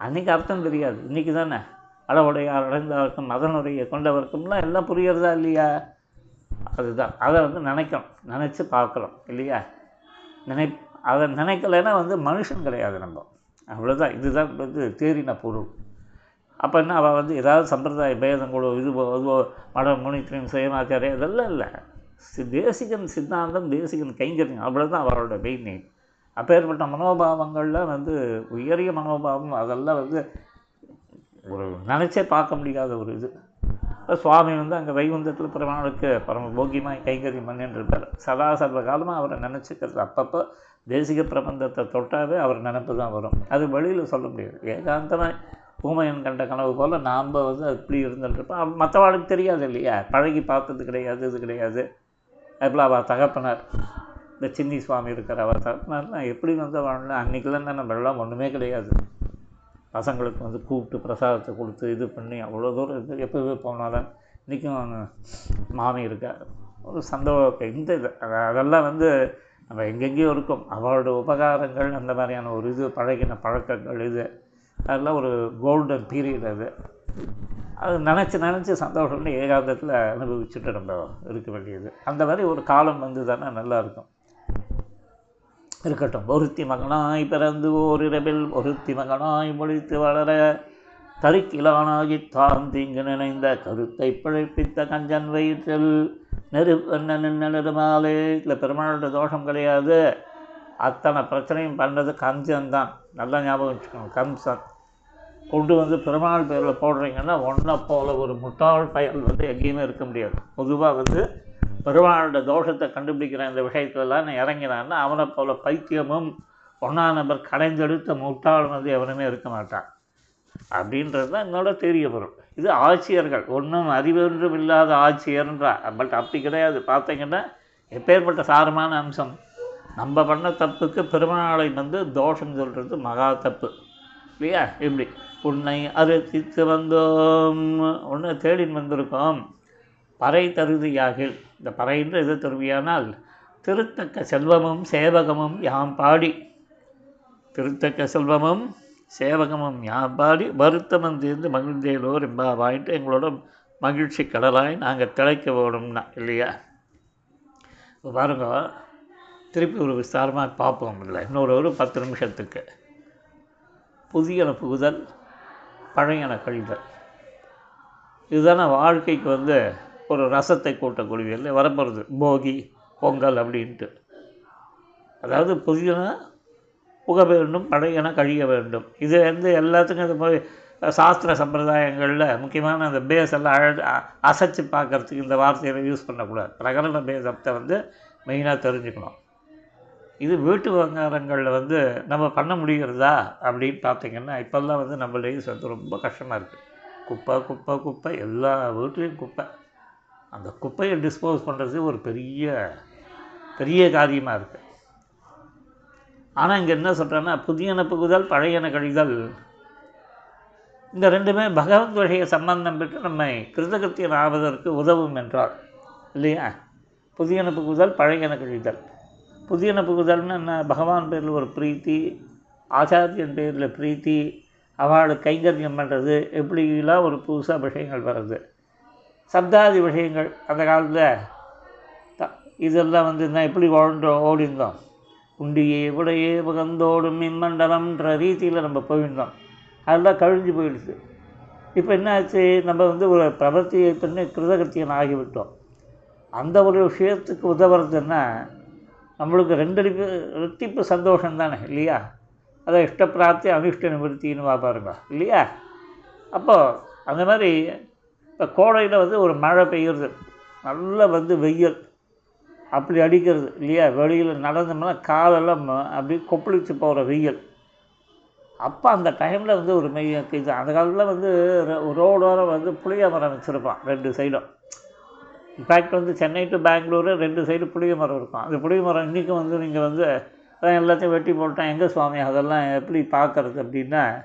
அன்றைக்கி அர்த்தம் தெரியாது இன்றைக்கி தானே? அளவுடைய அடைந்தவர்க்கும் மதனுடைய கொண்டவர்க்கும்லாம் எல்லாம் புரியறதா இல்லையா? அதுதான் அதை வந்து நினைக்கணும் நினச்சி பார்க்குறோம் இல்லையா? நினை அதை நினைக்கலைன்னா வந்து மனுஷன் கிடையாது நம்ம. அவ்வளோதான் இதுதான் வந்து தேறின பொருள். அப்போ என்ன? அவள் வந்து ஏதாவது சம்பிரதாய பேதங்களோ இதுவோ அதுவோ மட முனித்திரின் சுயமாச்சாரியம் இதெல்லாம் இல்லை. சி- தேசிகன் சித்தாந்தம் தேசிகன் கைங்கரியம். அவ்வளோதான் அவரோட மெயின் நேம் அப்பேற்பட்ட மனோபாவங்கள்லாம் வந்து உயரிய மனோபாவம் அதெல்லாம் வந்து ஒரு நினச்சே பார்க்க முடியாத ஒரு இது. சுவாமி வந்து அங்கே வைகுந்தத்தில் பெருமாளுக்கு பரம போக்கியமாக கைங்கரியம் பண்ணிட்டு சதா சர்வ காலமாக அவரை நினச்சிக்கிறது. அப்பப்போ தேசிக பிரபந்தத்தை தொட்டாவே அவர் நினப்பு தான் வரும். அது வெளியில் சொல்ல முடியாது. ஏகாந்தமாக ஊமையன் கண்ட கனவு போல் நாம் வந்து இப்படி இருந்துட்டுருப்போம் மற்றவாளுக்கு தெரியாது இல்லையா? பழகி பார்த்தது கிடையாது இது கிடையாது. அதுபோல் அவள் தகப்பனார் இந்த சின்னி சுவாமி இருக்கிற அவர் தகப்பனார்லாம் எப்படி வந்து வாழலாம் அன்றைக்கெல்லாம் நம்ம எல்லாம் ஒன்றுமே கிடையாது. பசங்களுக்கு வந்து கூப்பிட்டு பிரசாதத்தை கொடுத்து இது பண்ணி அவ்வளோ தூரம் இது எப்போவே போனாலும் இன்றைக்கும் மாமி இருக்கா ஒரு சந்தோஷம் இந்த இது அதெல்லாம் வந்து நம்ம எங்கெங்கேயோ இருக்கும். அவளோட உபகாரங்கள் அந்த மாதிரியான ஒரு இது பழகின பழக்கங்கள் இது. அதெல்லாம் ஒரு கோல்டன் பீரியட் அது. அது நினச்சி நினச்சி சந்தோஷம்னு ஏகாந்தத்தில் அனுபவிச்சுட்டு நம்ம இருக்க வேண்டியது. அந்த மாதிரி ஒரு காலம் வந்து தானே நல்லாயிருக்கும் இருக்கட்டும். ஒருத்தி மகனாய் பிறந்து ஓரிரவில் ஒருத்தி மகனாய் முழித்து வளர தருக்கிலானாகி தான் தீங்கு நினைந்த கருத்தை பிழைப்பித்த கஞ்சன் வயிற்றில் நெரு நெருமாலே இல்லை பெருமாளோட தோஷம் கிடையாது. அத்தனை பிரச்சனையும் பண்ணது கஞ்சன் தான். நல்லா ஞாபகம் வச்சுக்கணும் கம்சன் கொண்டு வந்து பெருமாள் பேரில் போடுறீங்கன்னா ஒன்றை போல் ஒரு முட்டாள் பயல் வந்து எங்கேயுமே இருக்க முடியாது. பொதுவாக வந்து பெருமாளோட தோஷத்தை கண்டுபிடிக்கிற இந்த விஷயத்துலலாம் நான் இறங்கினான்னா அவனை போல பைத்தியமும் ஒன்றா நபர் கடைந்தெடுத்த முட்டாளும் வந்து எவனுமே இருக்க மாட்டான். அப்படின்றது தான் என்னோட தெரிய வரும் இது ஆட்சியர்கள் ஒன்றும் அறிவென்றும் இல்லாத ஆட்சியர்ன்றா பட் அப்படி கிடையாது. பார்த்தீங்கன்னா எப்பேற்பட்ட சாரமான அம்சம்? நம்ம பண்ண தப்புக்கு பெருமாளை வந்து தோஷம் சொல்கிறது மகா தப்பு. இல்லையா? இப்படி உன்னை அறுத்தித்து வந்தோம். ஒன்று தேடின்னு வந்திருக்கோம். பறை தருதியாகில் இந்த பறைன்ற இது தருவியானால் திருத்தக்க செல்வமும் சேவகமும் யாம் பாடி. திருத்தக்க செல்வமும் சேவகமும் யாம் பாடி. வருத்தமம் தீர்ந்து மகிழ்ந்தேலோர் எம்பாவாயின்ட்டு எங்களோட மகிழ்ச்சி கடலாய் நாங்கள் திளைக்க வேணும்னா இல்லையா? இப்போ பாருங்க திருப்பி ஒரு விஸ்தாரமாக பார்ப்போம் இல்லை இன்னொரு ஒரு பத்து நிமிஷத்துக்கு. புதியன புகுதல் பழையன கழிதல். இதுதானே வாழ்க்கைக்கு வந்து ஒரு ரசத்தை கூட்டக்கூடிய இல்லை வரப்போகிறது போகி பொங்கல் அப்படின்ட்டு. அதாவது புதியன புக வேண்டும் பழையன கழிய வேண்டும். இது வந்து எல்லாத்துக்கும் இது மாதிரி சாஸ்திர சம்பிரதாயங்களில் முக்கியமான அந்த பேஸ் எல்லாம் அழ அசைச்சு பார்க்கறதுக்கு இந்த வார்த்தையை யூஸ் பண்ணக்கூடாது. பிரகரண பேசத்தை வந்து மெயினாக தெரிஞ்சுக்கணும். இது வீட்டு விவகாரங்களில் வந்து நம்ம பண்ண முடிகிறதா அப்படின்னு பார்த்தீங்கன்னா இப்போல்லாம் வந்து நம்ம லேஸ் வந்து ரொம்ப கஷ்டமாக இருக்குது குப்பை குப்பை குப்பை எல்லா வீட்லேயும் குப்பை. அந்த குப்பையை டிஸ்போஸ் பண்ணுறது ஒரு பெரிய பெரிய காரியமாக இருக்குது ஆனால் இங்கே என்ன சொல்கிறேன்னா புதியன புகுதல் பழையன கழிதல். இந்த ரெண்டுமே பகவத் விஷய சம்பந்தம் பெற்று நம்மை கிருதகத்தியன் ஆவதற்கு உதவும் என்றால் இல்லையா? புதியன புகுதல் பழையன கழிதல். புதியன புகுதல்னு என்ன? பகவான் பேரில் ஒரு பிரீத்தி ஆச்சாரியன் பேரில் பிரீத்தி அவளுக்கு கைங்கரியம் பண்ணுறது எப்படிலாம் ஒரு புதுசாக விஷயங்கள் வர்றது. சப்தாதி விஷயங்கள் அந்த காலத்தில். த இதெல்லாம் வந்து நான் எப்படி வாழ்ந்தோம் ஓடிந்தோம் உண்டியே உடையே புகந்தோடும் மின்மண்டலம்ன்ற ரீதியில் நம்ம போயிருந்தோம். அதெல்லாம் கழிஞ்சு போயிடுச்சு. இப்போ என்ன ஆச்சு? நம்ம வந்து ஒரு பிரபத்தியை பண்ணி கிருதகத்தியன் ஆகிவிட்டோம். அந்த ஒரு விஷயத்துக்கு உதவுறதுன்னா நம்மளுக்கு ரெண்டு ரெட்டிப்பு சந்தோஷம் தானே இல்லையா? அதை இஷ்டப்பிராப்தி அனுஷ்ட நிவர்த்தின்னு வா பாருங்க இல்லையா? அப்போது அந்த மாதிரி இப்போ கோடையில் வந்து ஒரு மழை பெய்யுறது. நல்லா வந்து வெயில். அப்படி அடிக்கிறது. இல்லையா? வெளியில் நடந்தோம்னா காலெல்லாம் ம- அப்படியே கொப்பளிச்சு போகிற வெயில். அப்போ அந்த டைமில் வந்து ஒரு மெய் இது அந்த காலத்தில் வந்து ரோ- ரோடோரம் வந்து புளிய மரம் வச்சுருப்பான் ரெண்டு சைடும். இன்ஃபேக்ட் வந்து சென்னை டு பெங்களூரு ரெண்டு சைடு புளிய மரம் இருக்கும். அந்த புளிய மரம் இன்றைக்கும் வந்து நீங்கள் வந்து எல்லாத்தையும் வெட்டி போட்டேன். எங்கே சுவாமி? அதெல்லாம் எப்படி பார்க்கறது அப்படின்னா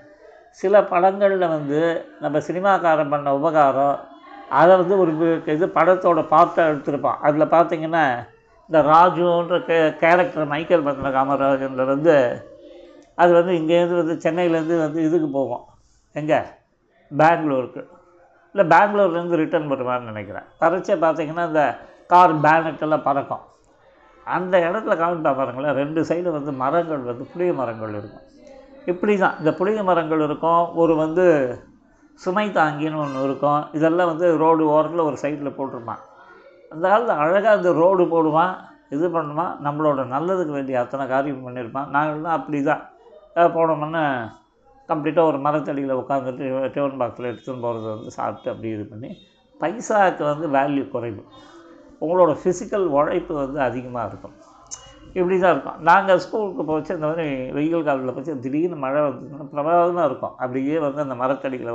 சில படங்களில் வந்து நம்ம சினிமாக்காரன் பண்ண உபகாரம் அதை வந்து ஒரு இது படத்தோட பார்ட்டாக எடுத்திருப்பான். அதில் பார்த்தீங்கன்னா இந்த ராஜுன்ற கே கேரக்டர் மைக்கேல் பத்ம காமராஜனில் வந்து அது வந்து இங்கேருந்து வந்து சென்னையிலேருந்து வந்து இதுக்கு போகும். எங்கே? பெங்களூருக்கு. இல்லை பெங்களூர்லேருந்து ரிட்டர்ன் பண்ணுவான்னு நினைக்கிறேன். பறிச்சே பார்த்தீங்கன்னா இந்த கார் பேனட்டெல்லாம் பறக்கும். அந்த இடத்துல காமிப்பா பாருங்களேன் ரெண்டு சைடு வந்து மரங்கள் வந்து புளிய மரங்கள் இருக்கும். இப்படி தான் இந்த புளிய மரங்கள் இருக்கும் ஒரு வந்து சுமை தாங்கின்னு ஒன்று இருக்கும். இதெல்லாம் வந்து ரோடு ஓரத்தில் ஒரு சைடில் போட்டிருப்பான். அந்த காலத்தில் அழகாக அந்த ரோடு போடுவான் இது பண்ணுவான் நம்மளோட நல்லதுக்கு வேண்டிய அத்தனை காரியம் பண்ணியிருப்பான். நாங்கள்லாம் அப்படி தான் போனோம்னா கம்ப்ளீட்டாக ஒரு மரத்தடியில் உட்காந்துட்டு டிஃபன் பாக்ஸில் எடுத்துன்னு போகிறத வந்து சாப்பிட்டு அப்படி இது பண்ணி பைசாவுக்கு வந்து வேல்யூ குறைவு. உங்களோட ஃபிசிக்கல் உழைப்பு வந்து அதிகமாக இருக்கும். இப்படி தான் இருக்கும். நாங்கள் ஸ்கூலுக்கு போச்சு இந்த மாதிரி வெயில் காலத்தில் போச்சு திடீர்னு மழை வந்ததுன்னா பிரமாதமாக இருக்கும். அப்படியே வந்து அந்த மரத்தடிகளை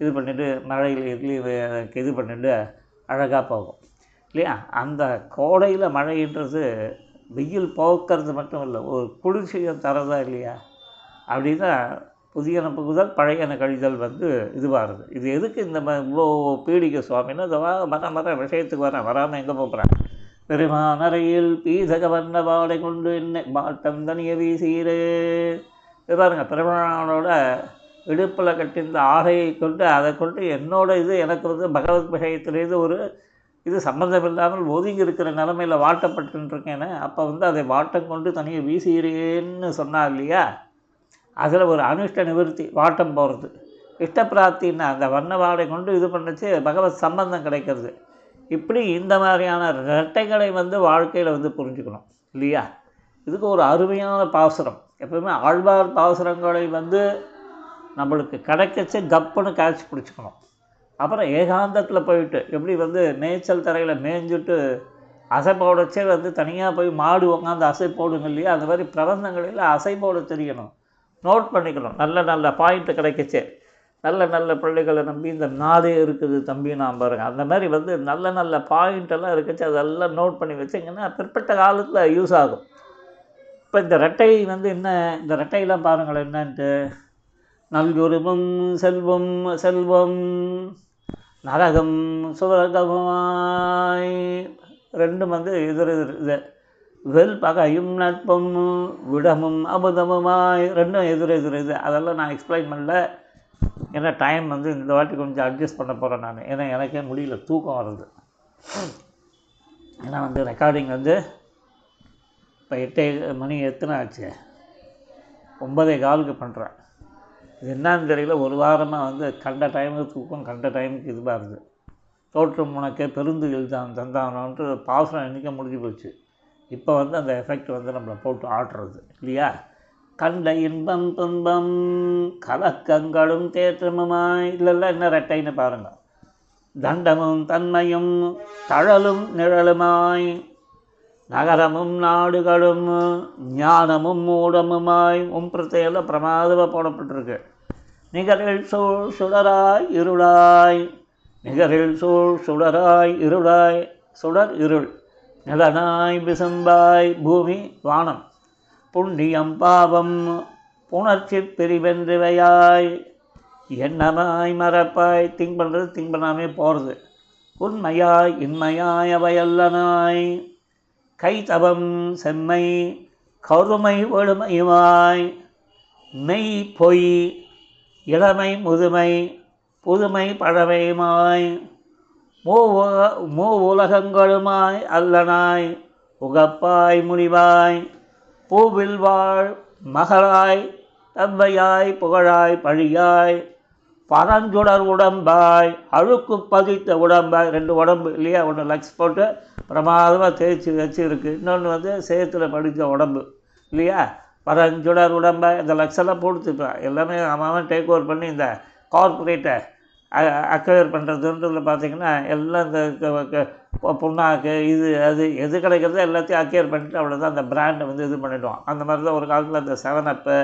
இது பண்ணிவிட்டு மழையில் இதுலேயும் இது பண்ணிட்டு அழகாக போகும். இல்லையா? அந்த கோடையில் மழைன்றது வெயில் போக்குறது மட்டும் இல்லை ஒரு குளிர்ச்சியை தரதா இல்லையா? அப்படின்னா புதியன புகுதல் பழையன கழிதல் வந்து இதுவாகுது இது எதுக்கு இந்த இவ்வளோ பீடிக்க சுவாமின்னா இந்த வா மர மர விஷயத்துக்கு வரேன் வராமல் எங்கே போகிறேன் பெருமானறையில் பீதகவர்ண வண்ண வாடை கொண்டு என்ன பாட்டம் தனிய வீசீரே. பாருங்கள் பாருங்க பெருமானோட இடுப்பில் கட்டியிருந்த ஆடையை கொண்டு அதை கொண்டு என்னோட இது எனக்கு வந்து பகவத் விஷயத்திலேருந்து ஒரு இது சம்மந்தம் இல்லாமல் ஒதுங்கி இருக்கிற நிலமையில் வாட்டப்பட்டுருக்கேன்னு அப்போ வந்து அதை வாட்டம் கொண்டு தனியை வீசுகிறேன்னு சொன்னார் இல்லையா? அதில் ஒரு அனுஷ்ட நிவர்த்தி வாட்டம் போகிறது இஷ்டப்பிராப்தின்னா அந்த வண்ண வாடை கொண்டு இது பண்ணுச்சு பகவத் சம்பந்தம் கிடைக்கிறது. இப்படி இந்த மாதிரியான ரெட்டைகளை வந்து வாழ்க்கையில் வந்து புரிஞ்சுக்கணும் இல்லையா? இதுக்கு ஒரு அருமையான பாசுரம். எப்பவுமே ஆழ்வார் பாசுரங்களை வந்து நம்மளுக்கு கிடைக்கச்சு கப்புன்னு காய்ச்சி பிடிச்சிக்கணும். அப்புறம் ஏகாந்தத்தில் போயிட்டு எப்படி வந்து மேய்ச்சல் தரையில் மேய்ஞ்சிட்டு அசை போடச்சே வந்து தனியாக போய் மாடு உட்காந்து அசை போடுங்க இல்லையா? அந்த மாதிரி பிரபந்தங்களில் அசை போட தெரியணும். நோட் பண்ணிக்கணும். நல்ல நல்ல பாயிண்ட்டு கிடைக்கச்சே. நல்ல நல்ல பிள்ளைகளை நம்பி இந்த நாடே இருக்குது தம்பி நான் பாருங்கள் அந்த மாதிரி வந்து நல்ல நல்ல பாயிண்டெல்லாம் இருக்குச்சு. அதெல்லாம் நோட் பண்ணி வச்சிங்கன்னா பிற்பட்ட காலத்தில் யூஸ் ஆகும். இப்போ இந்த ரெட்டை வந்து என்ன? இந்த ரெட்டையெல்லாம் பாருங்கள் என்னன்ட்டு? நல்குருவம் செல்வம் செல்வம் நரகம் சுவரகமாய் ரெண்டும் வந்து எதிர் எதிர் இது. வெல் பகையும் நட்பும் விடமும் அமுதமுமாய் ரெண்டும் எதிர் எதிர் இது. அதெல்லாம் நான் எக்ஸ்பிளைன் பண்ணல. ஏன்னா டைம் வந்து இந்த வாட்டி கொஞ்சம் அட்ஜஸ்ட் பண்ண போகிறேன் நான். ஏன்னா எனக்கே முடியல தூக்கம் வருது. ஏன்னா வந்து ரெக்கார்டிங் வந்து இப்போ எட்டே மணி எத்தனை ஆச்சு ஒன்பதே காலுக்கு பண்ணுறேன் இது என்னன்னு தெரியல ஒரு வாரமாக வந்து கண்ட டைமுக்கு தூக்கம் கண்ட டைமுக்கு இதுவாக இருக்குது தோற்றம் உனக்கே பெருந்துகள் தான் தந்தானோன்ட்டு பாசனம் என்றைக்கே முடிஞ்சு போச்சு. இப்போ வந்து அந்த எஃபெக்ட் வந்து நம்மளை போட்டு ஆட்டுறது இல்லையா? கண்ட இன்பம் துன்பம் கலக்கங்களும் தேற்றமுமாய் இல்லைல்ல என்ன ரெட்டைன்னு பாருங்க. தண்டமும் தன்மையும் தழலும் நிழலுமாய் நகரமும் நாடுகளும் ஞானமும் மூடமுமாய் உம் பிரத்தையில் பிரமாதமாக போடப்பட்டிருக்கு. நிகரில் சூழ் சுடராய் இருளாய் நிகரில் சூழ் சுடராய் இருளாய் சுடர் இருள் நிலனாய் விசம்பாய் பூமி வானம். புண்ணியம் பாவம் புணர்ச்சி பிரிவென்றுவையாய். எண்ணமாய் மறப்பாய்? திங்க் பண்ணுறது திங்க் பண்ணாமே போகிறது உண்மையாய் இன்மையாய் அவையல்லனாய். கைதவம் செம்மை கருமை வழுமையுமாய். மெய் பொய் இளமை முதுமை புதுமை பழமையுமாய். மூ மூ உலகங்களுமாய் அல்லனாய். உகப்பாய் முடிவாய் பூவில் வாழ் மகளாய் தம்பையாய் புகழாய் பழியாய் பரஞ்சுடர் உடம்பாய் அழுக்கு பதித்த உடம்பாய் ரெண்டு உடம்பு இல்லையா? ஒன்று லக்ஸ் போட்டு பிரமாதமாக தேய்ச்சி வச்சு இருக்குது இன்னொன்று வந்து சேத்துல படித்த உடம்பு இல்லையா? பரஞ்சுடர் உடம்பாய் இந்த லக்ஸெல்லாம் போட்டுப்பேன் எல்லாமே அவன் டேக் ஓவர் பண்ணி இந்த கார்பரேட்டை அக்வயர் பண்ணுறதுன்றதுல பார்த்தீங்கன்னா எல்லாம் இந்த புண்ணாக்கு இது அது எது கிடைக்கிறதோ எல்லாத்தையும் அக்வயர் பண்ணிட்டு அவ்வளோதான் அந்த பிராண்டை வந்து இது பண்ணிவிடுவோம் அந்த மாதிரி தான் ஒரு காலத்தில் அந்த செவன் அப்பு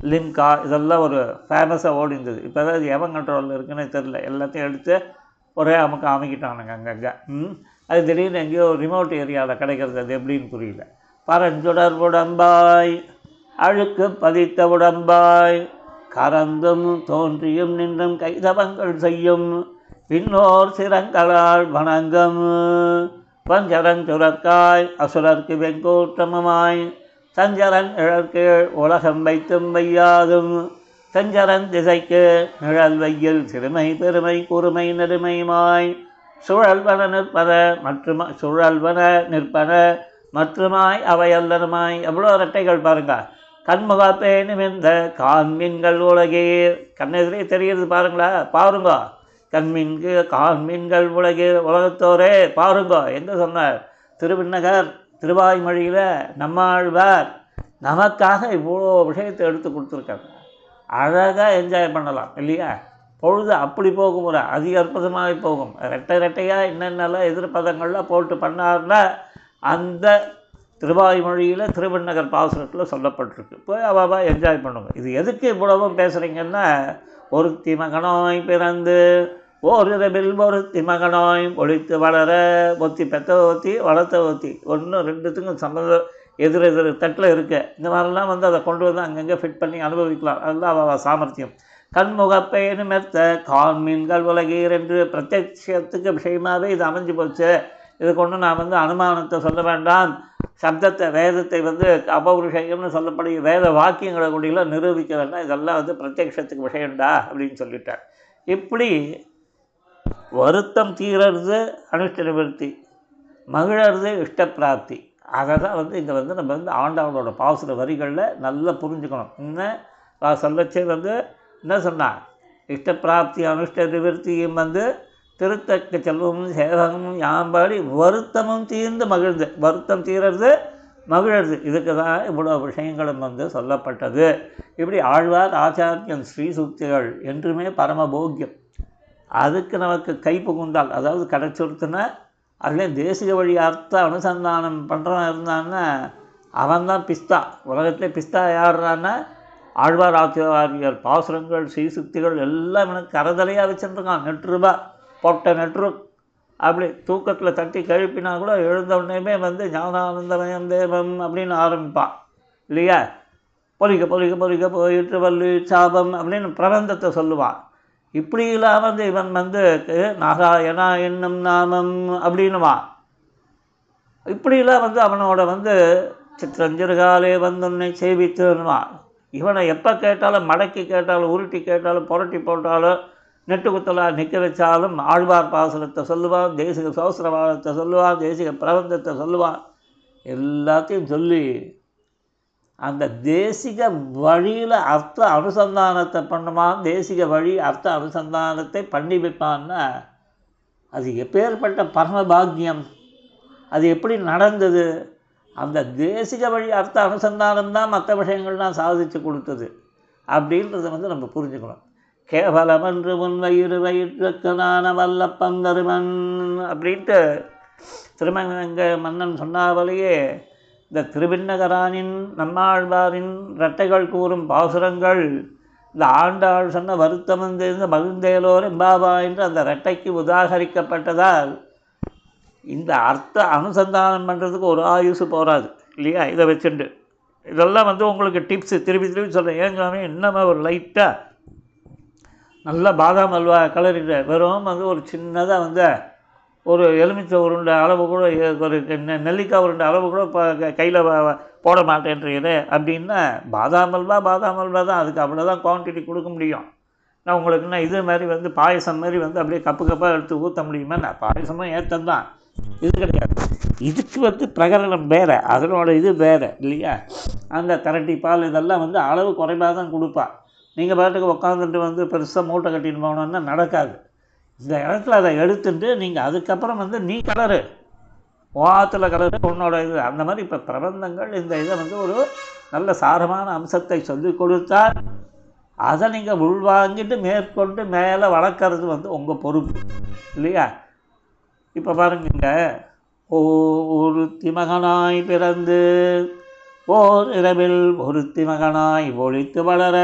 லிம்கா இதெல்லாம் ஒரு ஃபேமஸாக ஓடி இருந்தது இப்போ தான் அது எவன் கண்ட்ரோலில் இருக்குன்னு தெரில எல்லாத்தையும் எடுத்து ஒரே அமுக்க அமைக்கிட்டானுங்க அங்கங்கே. ம்? அது திடீர்னு எங்கேயோ ரிமோட் ஏரியாவில் கிடைக்கிறது அது எப்படின்னு புரியல. பரஞ்சுடர் உடம்பாய் அழுக்கு பதித்த உடம்பாய் கரந்தும் தோன்றியும் நின்றும் கைதவங்கள் செய்யும். பின்னோர் சிரங்களால் வணங்கம். வஞ்சரஞ்சுரற்காய் அசுரர்க்கு வெங்கோட்டமுமாய் சஞ்சரன் இழற்கீழ் உலகம் வைத்தும் வையாதும். செஞ்சரன் திசைக்கு நிழல் வையில் சிறுமை பெருமை குறுமை நெருமையுமாய் சுழல்வன நிற்பன மற்றும் சுழல்வன நிற்பன மற்றுமாய் அவையல்லனுமாய் எவ்வளோ ரெட்டைகள் பாருங்க. கண்முகப்பேனும் இந்த காண்மீன்கள் உலகீர் கண்ணெதிரே தெரிகிறது பாருங்களா? பாருங்க. கண்மீன்கு காண்மீன்கள் உலகீர் உலகத்தோரே. பாருங்க. எங்கே சொன்னார்? திருவிண்ணகர் திருவாய்மொழியில் நம்மாழ்வார் நமக்காக இவ்வளோ விஷயத்தை எடுத்து கொடுத்துருக்காங்க அழகாக என்ஜாய் பண்ணலாம் இல்லையா? பொழுது அப்படி போகும் ஒரு அதிக அற்புதமாக போகும். ரெட்டை ரெட்டையாக என்னென்னலாம் எதிர்பதங்கள்லாம் போட்டு பண்ணார்னா அந்த திருவாய்மொழியில் திருவண்ணகர் பாசுரத்தில் சொல்லப்பட்டிருக்கு. போய் அவாவா என்ஜாய் பண்ணுங்க. இது எதுக்கு இவ்வளவும் பேசுகிறீங்கன்னா ஒரு திமகனாய் பிறந்து ஓரிரவில் ஒரு திமகனாய் ஒழித்து வளர ஒத்தி பெத்த ஒத்தி வளர்த்த ஒத்தி. ஒன்று ரெண்டுத்துக்கும் சம்மந்தம் எதிர் எதிர் தட்டில் இருக்குது இந்த மாதிரிலாம் வந்து அதை கொண்டு வந்து அங்கங்கே ஃபிட் பண்ணி அனுபவிக்கலாம். அதுதான் அவள் சாமர்த்தியம். கண்முகப்பேனு மெத்த காண்மீன்கள் உலகீர் என்று பிரத்யட்சத்துக்கு விஷயமாகவே இது அமைஞ்சு போச்சு. இது கொண்டு நான் வந்து அனுமானத்தை சொல்ல வேண்டாம். சப்தத்தை வேதத்தை வந்து அபௌருஷயம்னு சொல்லக்கூடிய வேத வாக்கியங்களை கூடியெல்லாம் நிரூபிக்க வேண்டாம். இதெல்லாம் வந்து பிரத்யக்ஷத்துக்கு விஷயம்டா அப்படின்னு சொல்லிட்டார். இப்படி வருத்தம் தீரறது அனுஷ்ட நிவர்த்தி மகிழறது இஷ்டப்பிராப்தி. அதை தான் வந்து இங்கே வந்து நம்ம வந்து ஆண்டவனோட பாசுர வரிகளில் நல்லா புரிஞ்சுக்கணும். இன்னும் சொல்லச்சே வந்து என்ன சொன்னான் இஷ்டப்பிராப்தி அனுஷ்ட நிவர்த்தியும் வந்து திருத்தக்க செல்வமும் சேவகமும் யாம்பாடி வருத்தமும் தீர்ந்து மகிழ்ந்து. வருத்தம் தீரறது மகிழது இதுக்கு தான் இவ்வளோ விஷயங்களும் வந்து சொல்லப்பட்டது. இப்படி ஆழ்வார் ஆச்சாரியன் ஸ்ரீ சுக்திகள் என்றுமே பரமபோக்கியம். அதுக்கு நமக்கு கை புகுந்தால் அதாவது கிடச்சுருத்துனா அதுலேயும் தேசிக வழி அர்த்த அனுசந்தானம் பண்ணுறவன் இருந்தான்னா அவன் தான் பிஸ்தா. உலகத்திலே பிஸ்தா யாருறான்னா ஆழ்வார் ஆச்சாரியர் பாசுரங்கள் ஸ்ரீசுக்திகள் எல்லாம் எனக்கு கரதலையாக வச்சுருக்கான் நெட்டுருபா பொட்டை நெட்ரு அப்படி தூக்கத்தில் தட்டி கழுப்பினா கூட எழுந்த வந்து ஞானானந்தமயம் தேவம் அப்படின்னு ஆரம்பிப்பான். இல்லையா? பொறிக்க பொறிக்க பொறிக்க போயிட்டு வள்ளி சாபம் அப்படின்னு பிரபந்தத்தை சொல்லுவான். இப்படிலாம் வந்து இவன் வந்து நாராயணா என்னும் நாமம் அப்படின்னுவான். இப்படிலாம் வந்து அவனோட வந்து சித்திரஞ்சிறுகாலே வந்து உன்னை சேவித்துன்னுவான் இவனை எப்போ கேட்டாலும் மடக்கி கேட்டாலும் உருட்டி கேட்டாலும் புரட்டி போட்டாலும் நெட்டு குத்தலாக நிற்க வச்சாலும் ஆழ்வார் பாசனத்தை சொல்லுவான் தேசிக சோசரவாதத்தை சொல்லுவான் தேசிக பிரபந்தத்தை சொல்லுவான். எல்லாத்தையும் சொல்லி அந்த தேசிக வழியில் அர்த்த அனுசந்தானத்தை பண்ணுவான் தேசிக வழி அர்த்த அனுசந்தானத்தை பண்ணி வைப்பான்னா அது எப்பேற்பட்ட பரமபாக்கியம் அது எப்படி நடந்தது? அந்த தேசிக வழி அர்த்த அனுசந்தானம் தான் மற்ற விஷயங்கள்லாம் சாதித்து கொடுத்தது. அப்படின்றத வந்து நம்ம புரிஞ்சுக்கணும். கேவலமன்று உன் வயிறு வயிற்றுக்கனான வல்லப்பந்தருமன் அப்படின்ட்டு திருமங்க மன்னன் சொன்னாவலையே இந்த திருவிண்ணகரானின் நம்மாழ்வாரின் இரட்டைகள் கூறும் பாசுரங்கள் இந்த ஆண்டாள் சொன்ன வருத்தம் தெரிந்த மகிழ்ந்தேலோர் எம்பாபா என்று அந்த இரட்டைக்கு உதாகரிக்கப்பட்டதால் இந்த அர்த்த அனுசந்தானம் பண்ணுறதுக்கு ஒரு ஆயுசு போகாது இல்லையா? இதை வச்சுண்டு. இதெல்லாம் வந்து உங்களுக்கு டிப்ஸு திருப்பி திருப்பி சொல்கிறேன் ஏன் சுவாமி இன்னமே ஒரு லைட்டாக நல்லா பாதாம் அல்வா கலரிட்டு. வெறும் வந்து ஒரு சின்னதாக வந்து ஒரு எலுமிச்சை உருண்டை அளவு கூட ஒரு நெ- நெல்லிக்காய் உருண்டை அளவு கூட இப்போ கையில் போட மாட்டேன்றீங்களே அப்படின்னா பாதாம் அல்வா பாதாம் அல்வா தான். அதுக்கு அவ்வளோ தான் குவான்டிட்டி கொடுக்க முடியும். நான் உங்களுக்கு என்ன இது மாதிரி வந்து பாயசம் மாதிரி வந்து அப்படியே கப்பு கப்பாக எடுத்து ஊற்ற முடியுமா? நான் பாயசமும் ஏற்றம் தான் இது கிடையாது. இதுக்கு வந்து பிரகரணம் வேறு. அதனோட இது வேறு இல்லையா? அந்த கரட்டி பால் இதெல்லாம் வந்து அளவு குறைவாக தான் கொடுப்பா. நீங்கள் பாட்டுக்கு உட்காந்துட்டு வந்து பெருசாக மூட்டை கட்டின்னு போகணுன்னா நடக்காது. இந்த இடத்துல அதை எடுத்துட்டு நீங்கள் அதுக்கப்புறம் வந்து நீ கலரு. வாத்தில் கலரு உன்னோட இது அந்த மாதிரி இப்போ பிரபந்தங்கள் இந்த இதை வந்து ஒரு நல்ல சாரமான அம்சத்தை சொல்லி கொடுத்தால் அதை நீங்கள் உள்வாங்கிட்டு மேற்கொண்டு மேலே வளர்க்குறது வந்து உங்கள் பொறுப்பு. இல்லையா? இப்போ பாருங்க ஒரு திமகனாய் பிறந்து ஓர் இரவில் ஒருத்தி மகனாய் ஒழித்து வளர.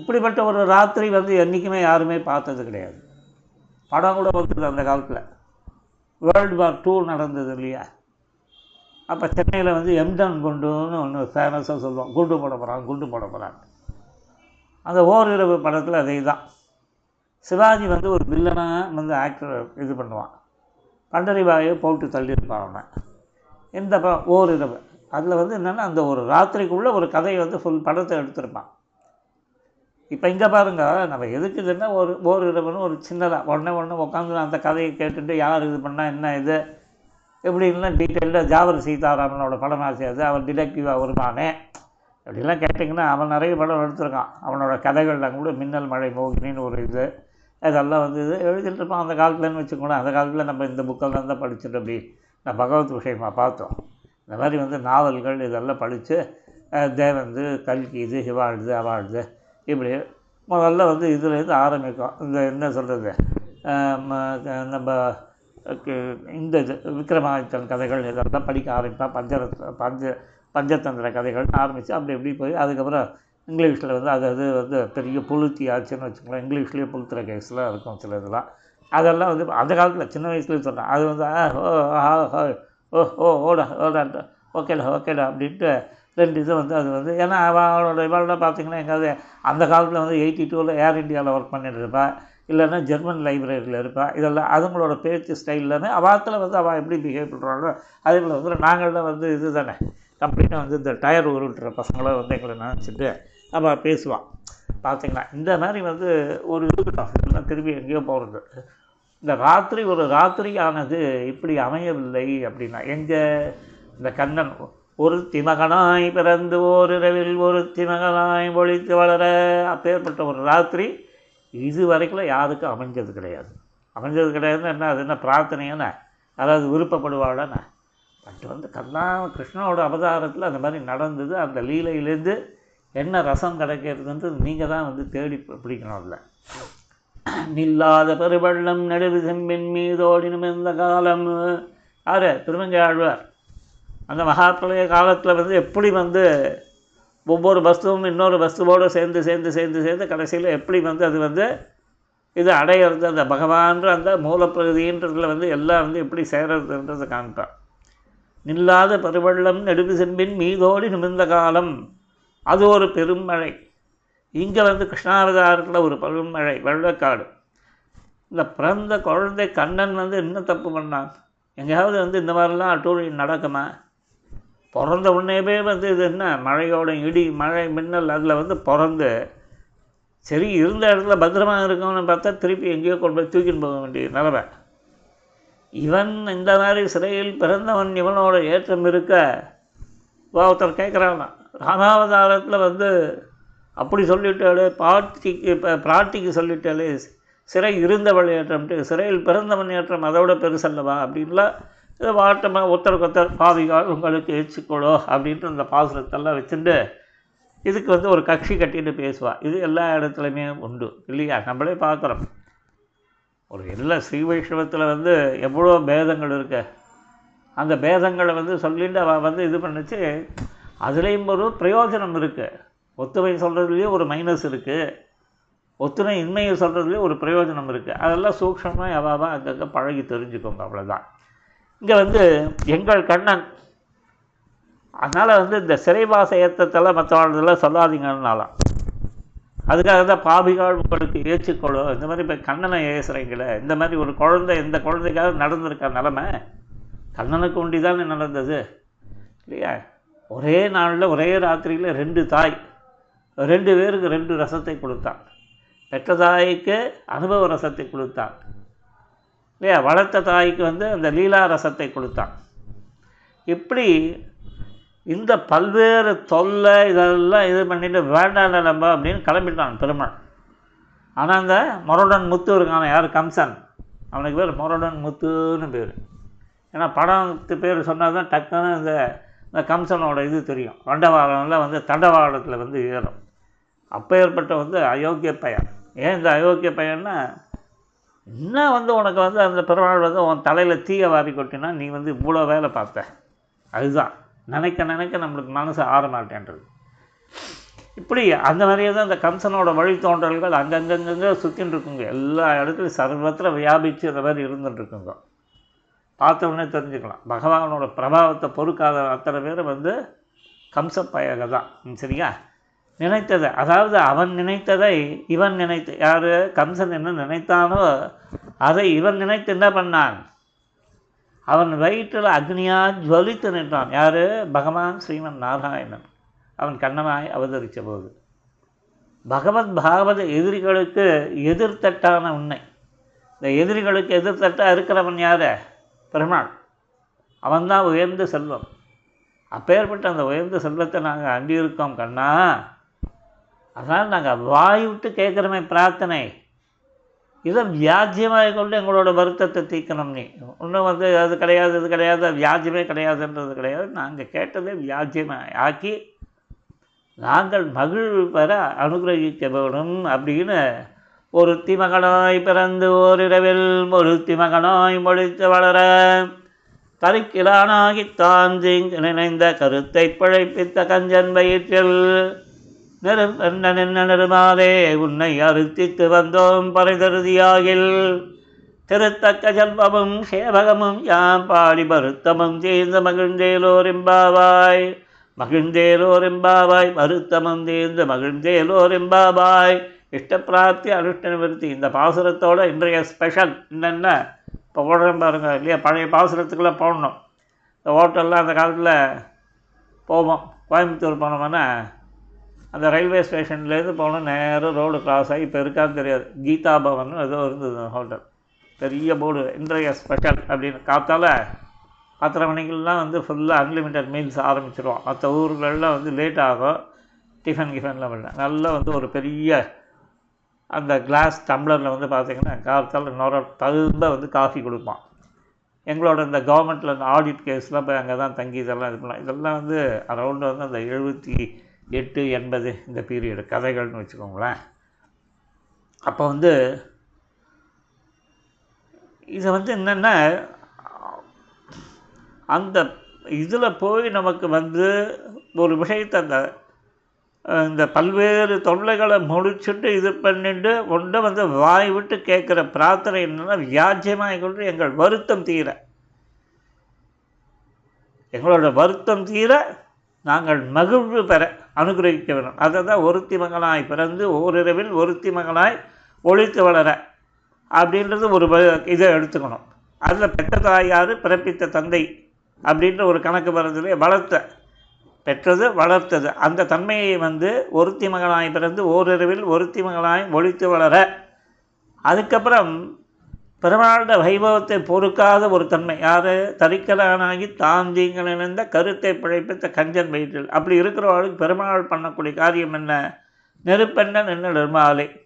இப்படிப்பட்ட ஒரு ராத்திரி வந்து என்றைக்குமே யாருமே பார்த்தது கிடையாது. படம் கூட வந்தது அந்த காலத்தில். வேர்ல்டு வார் டூ நடந்தது இல்லையா? அப்போ சென்னையில் வந்து எம்டன் குண்டுன்னு ஒன்று ஃபேமஸாக சொல்லுவோம் குண்டு போட போகிறான் குண்டு போட போகிறான் அந்த ஓரிரவு படத்தில் அதே தான் சிவாஜி வந்து ஒரு வில்லனாக வந்து ஆக்டர் இது பண்ணுவான். பண்டறிவாயை போட்டு தள்ளியிருப்பான் அவனை. இந்த ப ஓரிரவு அதில் வந்து என்னென்னா அந்த ஒரு ராத்திரிக்குள்ளே ஒரு கதையை வந்து ஃபுல் படத்தை எடுத்திருப்பான். இப்போ இங்கே பாருங்க நம்ம எதுக்கு இதுன்னா ஒரு ஓர் இரவுன்னு ஒரு சின்னதாக உடனே உடனே உட்காந்து அந்த கதையை கேட்டுட்டு யார் இது பண்ணால் என்ன இது? இப்படின்லாம் டீட்டெயிலாக ஜாவர் சீதாராமனோட படமாக அது அவன் டிடெக்டிவாக வருமானே அப்படிலாம் கேட்டிங்கன்னா அவன் நிறைய படம் எடுத்திருக்கான். அவனோட கதைகள்லாம் கூட மின்னல் மழை மோகினின்னு ஒரு இது இதெல்லாம் வந்து இது எழுதிட்டு இருப்பான் அந்த காலத்துலன்னு வச்சுக்கோங்களேன். அந்த காலத்தில் நம்ம இந்த புக்கெல்லாம் தான் படிச்சுட்டு அப்படி நான் பகவத் விஷயமாக பார்த்தோம். இந்த மாதிரி வந்து நாவல்கள் இதெல்லாம் படித்து தேவந்து கல்கி இது ஹிவாழ்து அவாழ்து இப்படி முதல்ல வந்து இதுலேருந்து ஆரம்பிக்கும். இந்த என்ன சொல்கிறது நம்ம இந்த இது விக்ரமாதித்தன் கதைகள் இதெல்லாம் படிக்க ஆரம்பிப்பேன் பஞ்சரத் பஞ்ச பஞ்சதந்திர கதைகள் ஆரம்பித்து அப்படி இப்படி போய் அதுக்கப்புறம் இங்கிலீஷில் வந்து அது அது வந்து பெரிய புழுத்தி ஆச்சுன்னு வச்சுக்கோங்களேன். இங்கிலீஷ்லேயே புழுத்துற கேஸ்லாம் இருக்கும் சில இதெல்லாம். அதெல்லாம் வந்து அந்த காலத்தில் சின்ன வயசுலேயே சொன்னேன் அது வந்து ஓ ஆ ஹோ ஓ ஓ ஓடா ஓடான்ட்டு ஓகேடா ஓகேடா அப்படின்ட்டு ரெண்டு இது வந்து அது வந்து ஏன்னா அவ- அவளோட பார்த்திங்கன்னா எங்காவது அந்த காலத்தில் வந்து எயிட்டி டூவில் ஏர் இந்தியாவில் ஒர்க் பண்ணிட்டு இருப்பாள் இல்லைன்னா ஜெர்மன் லைப்ரரியில் இருப்பாள் இதெல்லாம் அதுங்களோட பேச்சு ஸ்டைல்லன்னு அவாத்தில் வந்து அவள் எப்படி பிஹேவ் பண்ணுறாங்களோ அதே போல் வந்து நாங்கள்லாம் வந்து இது தானே. கம்ப்ளீட்டாக வந்து இந்த டயர் உருட்டுற பசங்களாம் வந்து எங்களை நினச்சிட்டு அவள் பேசுவான் பார்த்தீங்களா இந்த மாதிரி வந்து ஒரு இருக்கட்டும் இதெல்லாம் திரும்பி எங்கேயோ போகிறது இந்த ராத்திரி ஒரு ராத்திரி ஆனது இப்படி அமையவில்லை அப்படின்னா எங்கே இந்த கண்ணன் ஒரு திமகனாய் பிறந்து ஓரிரவில் ஒரு திமகனாய் ஒழித்து வளர அப்பேற்பட்ட ஒரு ராத்திரி இது வரைக்கும் யாருக்கும் அமைஞ்சது கிடையாது. அமைஞ்சது கிடையாதுன்னு என்ன? அது என்ன பிரார்த்தனையான அதாவது விருப்பப்படுவாடானே பட் வந்து கண்ணா கிருஷ்ணனோட அவதாரத்தில் அந்த மாதிரி நடந்தது. அந்த லீலையிலேருந்து என்ன ரசம் கிடைக்கிறதுன்றது நீங்கள் தான் வந்து தேடி பிடிக்கணும் இல்லை நில்லாத பெருவள்ளம் நடுவு செம்பின் மீதோடினும் இந்த காலம். யார் திருமங்கை ஆழ்வார் அந்த மகாபிரளய காலத்தில் வந்து எப்படி வந்து ஒவ்வொரு வஸ்துவும் இன்னொரு வஸ்துவோடு சேர்ந்து சேர்ந்து சேர்ந்து சேர்ந்து கடைசியில் எப்படி வந்து அது வந்து இது அடையிறது அந்த பகவான்ற அந்த மூலப்பிரதின்றதுல வந்து எல்லாம் வந்து எப்படி சேரதுன்றதை காமிப்பார் நில்லாத பெருவெள்ளம் நெடுகு செம்பின் மீதோடி நிமிர்ந்த காலம். அது ஒரு பெருமழை. இங்கே வந்து கிருஷ்ணாவதாரத்தில் ஒரு பருவமழை வெள்ளக்காடு. இந்த பிறந்த குழந்தை கண்ணன் வந்து என்ன தப்பு பண்ணான்? எங்கேயாவது வந்து இந்த மாதிரிலாம் அட்டூழி நடக்குமா? பிறந்த உடனேவே வந்து இது என்ன? மழையோட இடி மழை மின்னல் அதில் வந்து பிறந்து சரி இருந்த இடத்துல பத்திரமாக இருக்கணும்னு பார்த்தா திருப்பி எங்கேயோ கொண்டு போய் தூக்கின்னு போக வேண்டிய நிலவை இவன் இந்த மாதிரி சிறையில் பிறந்தவன் இவனோட ஏற்றம் இருக்க ஒருத்தர் கேட்குறான் ராமாவதாரத்தில் வந்து அப்படி சொல்லிட்டாலே பாட்டிக்கு இப்போ பிராட்டிக்கு சொல்லிட்டாலே சிறை இருந்தவள் ஏற்றம்ட்டு சிறையில் பிறந்தவன் ஏற்றம் அதோட பெருசல்லவா அப்படின்லாம் இதை வாட்டமாக ஒருத்தருக்கு ஒருத்தர் பாவிகள் உங்களுக்கு ஏச்சுக்கொள்ளோ அப்படின்ட்டு அந்த பாசுரத்தெல்லாம் வச்சுட்டு இதுக்கு வந்து ஒரு கட்சி கட்டிட்டு பேசுவா. இது எல்லா இடத்துலையுமே உண்டு இல்லையா? நம்மளே பார்க்குறோம் ஒரு எல்லா ஸ்ரீ வைஷ்ணவத்தில் வந்து எவ்வளோ பேதங்கள் இருக்கு. அந்த பேதங்களை வந்து சொல்லிட்டு அவள் வந்து இது பண்ணிச்சு. அதுலேயும் ஒரு பிரயோஜனம் இருக்குது ஒத்துமை சொல்கிறதுலேயும் ஒரு மைனஸ் இருக்குது ஒத்துணை இன்மையை சொல்கிறதுலேயும் ஒரு பிரயோஜனம் இருக்குது அதெல்லாம் சூக்ஷமாக அவாவா அங்கங்கே பழகி தெரிஞ்சுக்கோங்க அவ்வளோதான் இங்கே வந்து எங்கள் கண்ணன். அதனால் வந்து இந்த சிறைவாச ஏற்றத்தெல்லாம் மற்றவாழ்தெல்லாம் சொல்லாதீங்கன்னாலாம். அதுக்காக தான் பாபிகாள் உங்களுக்கு ஏற்றுக்கொள்ளும் இந்த மாதிரி இப்போ கண்ணனை ஏசுகிறீங்களே இந்த மாதிரி ஒரு குழந்தை இந்த குழந்தைக்காக நடந்திருக்க நிலமை கண்ணனுக்கு உண்டி தானே நடந்தது? இல்லையா? ஒரே நாளில் ஒரே ராத்திரியில் ரெண்டு தாய். ரெண்டு பேருக்கு ரெண்டு ரசத்தை கொடுத்தான். பெற்ற தாய்க்கு அனுபவ ரசத்தை கொடுத்தான். இல்லையா? வளர்த்த தாய்க்கு வந்து அந்த லீலா ரசத்தை கொடுத்தான். இப்படி இந்த பல்வேறு தொல்லை இதெல்லாம் இது பண்ணிட்டு வேண்டாம் நம்ம அப்படின்னு கிளம்பிட்டான் பெருமாள். ஆனால் அந்த மொரடன் முத்து இருக்கான யார்? கம்சன். அவனுக்கு பேர் மொரடன் முத்துன்னு பேர். ஏன்னா படத்து பேர் சொன்னால் தான் டக்குன்னு இந்த இந்த கம்சனோட இது தெரியும். வண்டவாளம்லாம் வந்து தண்டவாளத்தில் வந்து ஏறும். அப்போ ஏற்பட்ட வந்து அயோக்கிய பையன். ஏன் இந்த அயோக்கிய பையன்னா இன்னும் வந்து உனக்கு வந்து அந்த பெருமாள் வந்து உன் தலையில் தீய வாரி கொட்டினா நீ வந்து இவ்வளோ வேலை பார்த்த? அதுதான். நினைக்க நினைக்க நம்மளுக்கு மனசு ஆற மாட்டேன்றது இப்படி அந்த மாதிரியே தான் இந்த கம்சனோட வழித்தோன்றல்கள் அங்கங்கங்கங்க சுற்றின்னு இருக்குங்க எல்லா இடத்துலையும் சர்வத்திர வியாபித்து இந்த மாதிரி இருந்துட்டுருக்குங்க பார்த்த உடனே தெரிஞ்சுக்கலாம். பகவானோட பிரபாவத்தை பொறுக்காத அத்தனை பேர் வந்து கம்சப்பயக தான். ம், சரியா? நினைத்ததை அதாவது அவன் நினைத்ததை இவன் நினைத்து யார்? கம்சன் என்ன நினைத்தானோ அதை இவன் நினைத்து என்ன பண்ணான்? அவன் வயிற்றில் அக்னியாக ஜுவலித்து நின்றான். யார்? பகவான் ஸ்ரீமன் நாராயணன். அவன் கண்ணனாய் அவதரித்த போது பகவத் பாகவத எதிரிகளுக்கு எதிர்த்தட்டான உண்மை இந்த எதிரிகளுக்கு எதிர்த்தட்டாக இருக்கிறவன் யார்? பெருமாள் அவன்தான் உயர்ந்த செல்வம். அப்பேற்பட்ட அந்த உயர்ந்த செல்வத்தை நாங்கள் அண்டியிருக்கோம் கண்ணா. அதனால் நாங்கள் வாய் விட்டு கேட்குறோமே பிரார்த்தனை. இதை வியாஜ்யமாக கொண்டு எங்களோட வருத்தத்தை தீர்க்கணும் நீ. ஒன்றும் வந்து அது கிடையாது இது கிடையாது வியாஜ்யமே கிடையாதுன்றது கிடையாது. நாங்கள் கேட்டதே வியாஜ்யமாக ஆக்கி நாங்கள் மகிழ்வு பெற அனுகிரகிக்க வேணும் அப்படின்னு ஒருத்தி மகனாய் பிறந்து ஓரிரவில் ஒருத்தி மகனாய் மொழித்து வளர கருக்கிலானாகித்தான் தீங்கு நினைந்த கருத்தை பிழைப்பித்த கஞ்சன் வயிற்றில் நெரும் என்ன நின்ன நெருமாலே உன்னை அறுத்தித்து வந்தோம் பரிதருதியாகில். திருத்தக்க ஜல்பமும் சேவகமும் யாம் பாடி வருத்தமும் தீர்ந்து மகிழ்ந்தேலோரிம்பாவாய் மகிழ்ந்தேலோரிம்பாவாய் வருத்தமும் தீர்ந்து மகிழ்ந்தேலோரிம்பாவாய் இஷ்டப்பிராப்தி அனுஷ்ட நிவர்த்தி இந்த பாசுரத்தோட இன்றைய ஸ்பெஷல் என்னென்ன? இப்போ ஓடுறேன் பாருங்க இல்லையா? பழைய பாசுரத்துக்குள்ளே போடணும். இந்த ஹோட்டல்லாம் அந்த காலத்தில் போவோம். கோயம்புத்தூர் போனோம்னா அந்த ரயில்வே ஸ்டேஷன்லேருந்து போனால் நேராக ரோடு கிராஸ் ஆகி இப்போ இருக்கான்னு தெரியாது. கீதா பவன் ஏதோ இருந்தது அந்த ஹோட்டல் பெரிய போர்டு இன்றைய ஸ்பெஷல் அப்படின்னு. காத்தால் பத்தரை மணிக்கெல்லாம் வந்து ஃபுல்லாக அன்லிமிட்டட் மீல்ஸ் ஆரம்பிச்சிருவோம். மற்ற ஊர்களெல்லாம் வந்து லேட் ஆகும். டிஃபன் கிஃபன்லாம் பண்ண நல்லா வந்து ஒரு பெரிய அந்த கிளாஸ் டம்ளரில் வந்து பார்த்திங்கன்னா காலத்தால் நொர தகுந்த வந்து காஃபி கொடுப்பான். எங்களோட இந்த கவர்மெண்ட்டில் இந்த ஆடிட் கேஸ்லாம் போய் அங்கே தான் தங்கி இதெல்லாம் இது பண்ணலாம். இதெல்லாம் வந்து அரௌண்டு வந்து அந்த எழுபத்தி எட்டு எண்பது இந்த பீரியடு கதைகள்னு வச்சுக்கோங்களேன். அப்போ வந்து இதை வந்து என்னென்னா அந்த இதில் போய் நமக்கு வந்து ஒரு விஷயத்தை அந்த இந்த பல்வேறு தொல்லைகளை முடிச்சுட்டு இது பண்ணிட்டு ஒன்றை வந்து வாய் விட்டு கேட்குற பிரார்த்தனை என்னென்னா வியாஜ்யமாக கொண்டு எங்கள் வருத்தம் தீர. எங்களோட வருத்தம் தீர நாங்கள் மகிழ்வு பெற அனுகிரகிக்க வேண்டும். அதை தான் ஒருத்தி மகனாய் பிறந்து ஓரிரவில் ஒருத்தி மகனாய் ஒழித்து வளர அப்படின்றது ஒரு இதை எடுத்துக்கணும். அதில் பெற்ற தாயார் பிறப்பித்த தந்தை அப்படின்ற ஒரு கணக்கு வர்றதுலே வளர்த்த பெற்றது வளர்த்தது. அந்த தன்மையை வந்து ஒருத்தி மகனாய் பிறந்து ஓரிரவில் ஒருத்தி மகனாய் ஒழித்து வளர அதுக்கப்புறம் பெருமாளுடைய வைபவத்தை பொறுக்காத ஒரு தன்மை. யார்? தரிக்கலானாகி தாந்தீங்கள் இணைந்த கருத்தை பிழைப்பித்த கஞ்சன் வயிற்றில். அப்படி இருக்கிறவர்களுக்கு பெருமாள் பண்ணக்கூடிய காரியம் என்ன? நெருப்பெண்ண நின்று நிர்மாலை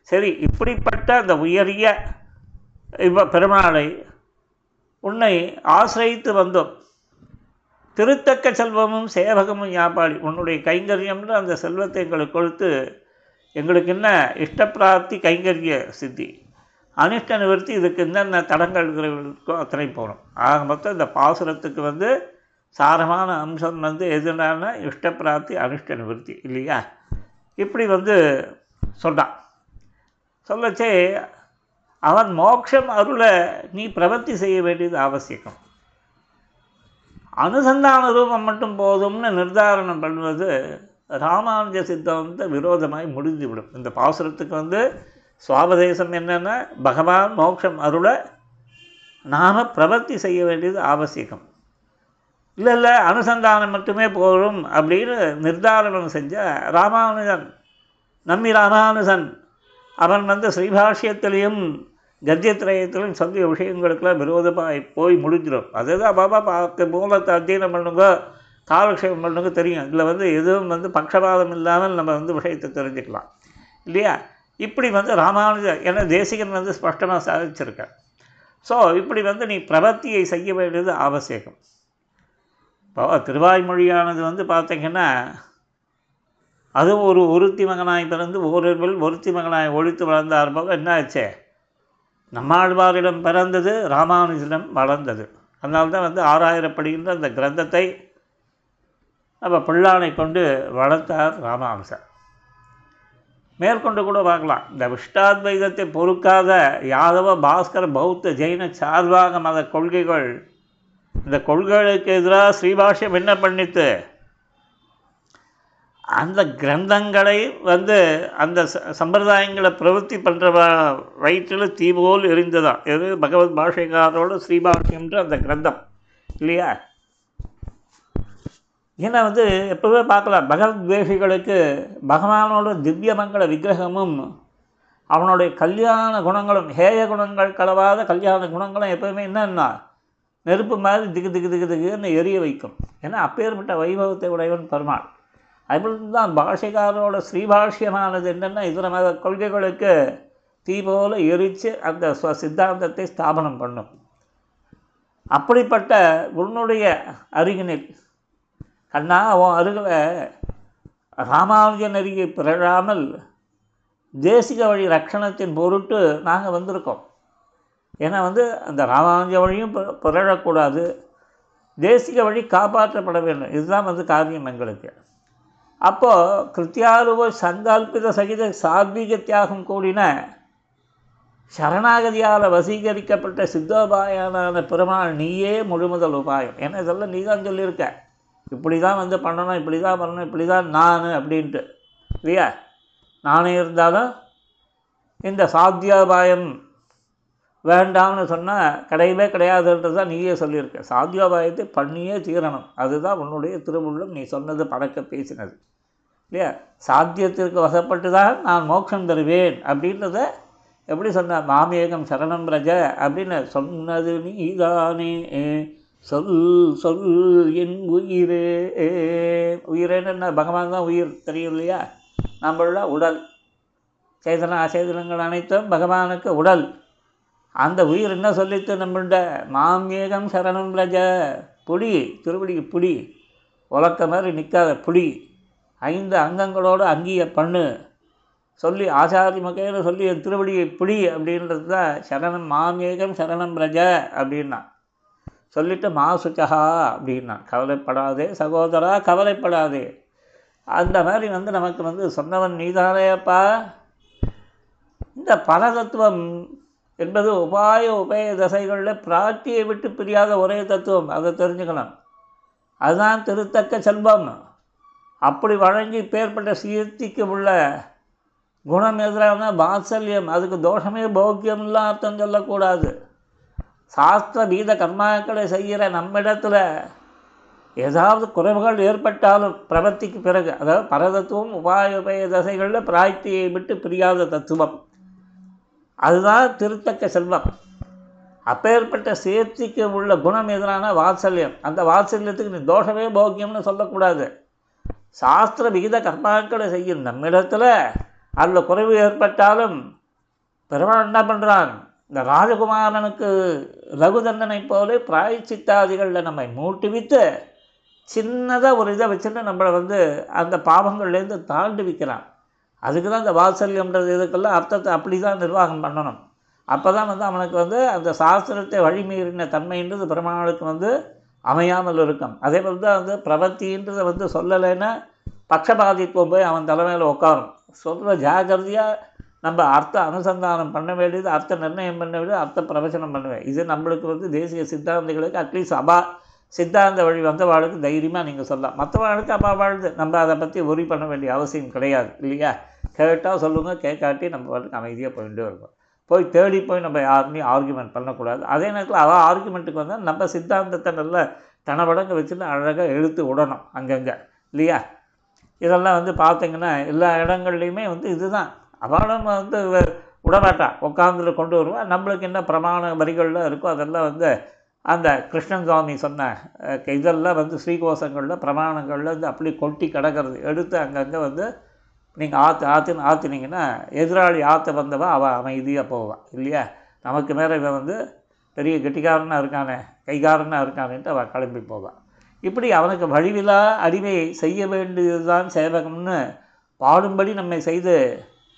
சரி இப்படிப்பட்ட அந்த உயரிய இவ பெருமாளை உன்னை ஆசிரியத்து வந்தோம். திருத்தக்க செல்வமும் சேவகமும் யாப்பாளி உன்னுடைய கைங்கரியம்னு அந்த செல்வத்தை எங்களுக்கு கொடுத்து எங்களுக்கு என்ன இஷ்டப்பிராப்தி கைங்கரிய சித்தி? அனிஷ்ட நிவர்த்தி இதுக்கு என்னென்ன தடங்கள் அத்தனை போகணும் ஆக மொத்தம் இந்த பாசுரத்துக்கு வந்து சாரமான அம்சம் வந்து எதுனான இஷ்டப்பிராப்தி அனிஷ்ட நிவர்த்தி இல்லையா? இப்படி வந்து சொல்கிறான் சொல்லச்சே அவன் மோட்சம் அருளை நீ பிரவர்த்தி செய்ய வேண்டியது அவசியம். அனுசந்தான ரூபம் மட்டும் போதும்னு நிர்தாரணம் பண்ணுவது ராமானுஜ சித்தாந்த விரோதமாய் முடிந்துவிடும். இந்த பாசுரத்துக்கு வந்து சுவாபதேசம் என்னென்னா பகவான் மோட்சம் அருளை நாம் பிரவர்த்தி செய்ய வேண்டியது அவசியம் இல்லை இல்லை அனுசந்தானம் மட்டுமே போகும் அப்படின்னு நிர்தாரணம் செஞ்ச ராமானுஜன் நம்மி ராமானுஜன் அவன் வந்து ஸ்ரீபாஷ்யத்திலையும் கத்தியத்திரயத்திலும் சந்திய விஷயங்களுக்கெல்லாம் விரோதமாக போய் முடிஞ்சிடும். அதுதான் பாபா பார்த்து மூலத்தை அத்தியனம் பண்ணுங்க காலக்ஷேபம் பண்ணுங்க தெரியும். இதில் வந்து எதுவும் வந்து பக்ஷபாதம் இல்லாமல் நம்ம வந்து விஷயத்தை தெரிஞ்சுக்கலாம். இல்லையா? இப்படி வந்து ராமானுஜர் ஏன்னா தேசிகன் வந்து ஸ்பஷ்டமாக சாதிச்சிருக்க ஸோ இப்படி வந்து நீ பிரபத்தியை செய்ய வேண்டியது அவசியம். இப்போ திருவாய்மொழியானது வந்து பார்த்திங்கன்னா அதுவும் ஒரு ஒருத்தி மகனாய் பிறந்து ஓரில் ஒருத்தி மகனாய் ஒழித்து வளர்ந்தார் போக என்ன ஆச்சு நம்மாழ்வாரிடம் பிறந்தது ராமானுஜிடம் வளர்ந்தது. அதனால தான் வந்து ஆறாயிரப்படுகின்ற அந்த கிரந்தத்தை நம்ம பிள்ளானை கொண்டு வளர்த்தார் ராமானுசர் மேற்கொண்டு கூட பார்க்கலாம். இந்த விஷ்டாத்வைதத்தை பொறுக்காத யாதவ பாஸ்கர பௌத்த ஜெயின சார்பாக மத கொள்கைகள் இந்த கொள்கைகளுக்கு எதிராக ஸ்ரீபாஷ்யம் என்ன பண்ணித்து அந்த கிரந்தங்களை வந்து அந்த சம்பிரதாயங்களை பிரவர்த்தி பண்ணுற வயிற்றில் தீ போல் எரிந்ததான் எது? பகவத் பாஷைக்காரோட ஸ்ரீபாஷ்யம்ன்ற அந்த கிரந்தம் இல்லையா? ஏன்னா வந்து எப்போவே பார்க்கலாம் பகவத் தேசிகளுக்கு பகவானோட திவ்யமங்கள விக்கிரகமும் அவனுடைய கல்யாண குணங்களும் ஹேய குணங்கள் கலவாத கல்யாண குணங்களும் எப்போவுமே என்னன்னா நெருப்பு மாதிரி திக்கு திக்கு திக்கு திக்குன்னு எரிய வைக்கும். ஏன்னா அப்பேற்பட்ட வைபவத்தை உடையவன் பெருமாள். அதுபோல் தான் பாஷைக்காரோட ஸ்ரீபாஷ்யமானது என்னென்னா இதர மத கொள்கைகளுக்கு தீ போல எரித்து அந்த ஸ்வ சித்தாந்தத்தை ஸ்தாபனம் பண்ணும். அப்படிப்பட்ட உன்னுடைய அருகினில் கண்ணா உன் அருகில் ராமானுஜன் அருகே பிறழாமல் தேசிக வழி ரட்சணத்தின் பொருட்டு நாங்கள் வந்திருக்கோம். ஏன்னா வந்து அந்த ராமானுஜ வழியும் பிறழக்கூடாது. தேசிக வழி காப்பாற்றப்பட வேண்டும். இதுதான் வந்து காரியம் எங்களுக்கு. அப்போது கிருத்தியாலுவ சங்கல்பித சகித சாத்வீக தியாகம் கூடின சரணாகதியால் வசீகரிக்கப்பட்ட சித்தோபாயனான பெருமாள் நீயே முழுமுதல் உபாயம். ஏன்னா இதெல்லாம் நீ தான் சொல்லியிருக்க. இப்படி தான் வந்து பண்ணணும் இப்படி தான் பண்ணணும் இப்படி தான் நான் அப்படின்ட்டு. இல்லையா? நானே இருந்தாலும் இந்த சாத்தியோபாயம் வேண்டாம்னு சொன்னால் கிடையவே கிடையாதுன்றது தான் நீயே சொல்லியிருக்க. சாத்தியோபாயத்தை பண்ணியே தீரணும். அதுதான் உன்னுடைய திருவுள்ளம் நீ சொன்னது பழக்க பேசினது. இல்லையா? சாத்தியத்திற்கு வசப்பட்டு தான் நான் மோட்சம் தருவேன். அப்படின்றத எப்படி சொன்ன மாமேகம் சரணம் ரஜ அப்படின்னு சொன்னது நீதானே. சொல் சொல் என் உயிரே. உயிரேன்னு என்ன? பகவான் தான் உயிர் தெரியும் இல்லையா? நம்மள உடல். சேதன அசேதனங்கள் அனைத்தும் பகவானுக்கு உடல். அந்த உயிர் என்ன சொல்லித்து நம்மள்ட? மாமேகம் சரணம் ரஜ. புடி திருவடிக்கு புடி உலக்க மாதிரி நிற்காத புடி ஐந்து அங்கங்களோடு அங்கீய பண்ணு. சொல்லி ஆசாதி மகையில் சொல்லி என் திருவடியை பிடி அப்படின்றது தான் சரணம் மாமேகம் சரணம் ரஜ அப்படின்னா. சொல்லிட்டு மா சுச்சகா அப்படின்னா. கவலைப்படாதே சகோதரா கவலைப்படாதே. அந்த மாதிரி வந்து நமக்கு வந்து சொன்னவன் நீதானேப்பா இந்த பலதத்துவம் என்பது உபாய உபய தசைகளில் பிராட்டியை விட்டு பிரியாத ஒரே தத்துவம். அதை தெரிஞ்சுக்கணும். அதுதான் திருத்தக்க செல்வம். அப்படி வழங்கி பேர்பட்ட சீர்த்திக்கு உள்ள குணம் எதிரான வாத்சல்யம். அதுக்கு தோஷமே போக்கியம்லாம் அர்த்தம் சொல்லக்கூடாது. சாஸ்திர வீத கர்மாக்களை செய்கிற நம்மிடத்தில் ஏதாவது குறைவுகள் ஏற்பட்டாலும் பிரவர்த்திக்கு பிறகு அதாவது பரதத்துவம் உபாய உபய தசைகளில் பிராய்த்தியை விட்டு பிரியாத தத்துவம். அதுதான் திருத்தக்க செல்வம். அப்பேற்பட்ட சேர்த்திக்கு உள்ள குணம் எதிரான வாத்சல்யம். அந்த வாத்சல்யத்துக்கு நீ தோஷமே போக்கியம்னு சொல்லக்கூடாது. சாஸ்திர விகித கர்மாக்களை செய்யும் நம்மிடத்தில் அதில் குறைவு ஏற்பட்டாலும் பெருமான் என்ன பண்ணுறான் இந்த ராஜகுமாரனுக்கு ரகுதண்டனை போல பிராயச்சித்தாதிகளில் நம்மை மூட்டுவித்து சின்னதாக ஒரு இதை வச்சுட்டு நம்மளை வந்து அந்த பாவங்கள்லேருந்து தாண்டி வைக்கிறான். அதுக்கு தான் இந்த வாத்சல்யம்ன்றது இதுக்கெல்லாம் அர்த்தத்தை அப்படி தான் நிர்வாகம் பண்ணணும். அப்போ தான் வந்து அவனுக்கு வந்து அந்த சாஸ்திரத்தை வழிமீறின தன்மைன்றது பெருமாளுக்கு வந்து அமையாமல் இருக்கும். அதே மாதிரி தான் வந்து பிரவர்த்தின்றதை வந்து சொல்லலைன்னா பட்சபாதித்துவம் போய் அவன் தலைமையில் உட்காரும் சொல்கிற ஜாகிரதையாக நம்ம அர்த்த அனுசந்தானம் பண்ண வேண்டியது அர்த்த நிர்ணயம் பண்ண வேண்டியது அர்த்த பிரவச்சனம் பண்ண வேண்டியது. இது நம்மளுக்கு வந்து தேசிய சித்தாந்தங்களுக்கு அட்லீஸ்ட் அபா சித்தாந்த வழி வந்தவாளுக்கு தைரியமாக நீங்கள் சொல்லலாம். மற்றவாளுக்கு அப்பா வாழ்ந்து நம்ம அதை பற்றி உரி பண்ண வேண்டிய அவசியம் கிடையாது இல்லையா? கேட்டால் சொல்லுங்கள் கேட்காட்டி நம்ம வாழ்க்கை அமைதியாக போயிட்டே இருக்கும் போய் தேடி போய் நம்ம யாருமே ஆர்குமெண்ட் பண்ணக்கூடாது. அதே நேரத்தில் அதான் ஆர்குமெண்ட்டுக்கு வந்தால் நம்ம சித்தாந்தத்தை நல்ல தனவடங்க வச்சுட்டு அழகாக எழுத்து விடணும் அங்கங்கே. இல்லையா? இதெல்லாம் வந்து பார்த்திங்கன்னா எல்லா இடங்கள்லையுமே வந்து இதுதான். அவளும் வந்து வ- உட்காந்துட்டு கொண்டு வருவான் நம்மளுக்கு என்ன பிரமாண வரிகள்லாம் இருக்கோ அதெல்லாம் வந்து அந்த கிருஷ்ணன் சுவாமி சொன்ன இதெல்லாம் வந்து ஸ்ரீகோஷங்களில் பிரமாணங்களில் வந்து அப்படி கொட்டி கிடக்கிறது. எடுத்து அங்கங்கே வந்து நீங்கள் ஆற்று ஆற்றுன்னு ஆற்றுனீங்கன்னா எதிராளி ஆற்ற வந்தவன் அவள் அமைதியாக போவான் இல்லையா? நமக்கு மேலே இவன் வந்து பெரிய கெட்டிக்காரனாக இருக்கானே கைகாரனாக இருக்கானேன்ட்டு அவன் கிளம்பி போவான். இப்படி அவனுக்கு வழிவிலா அடிமை செய்ய வேண்டியதுதான் சேவகம்னு பாடும்படி நம்மை செய்து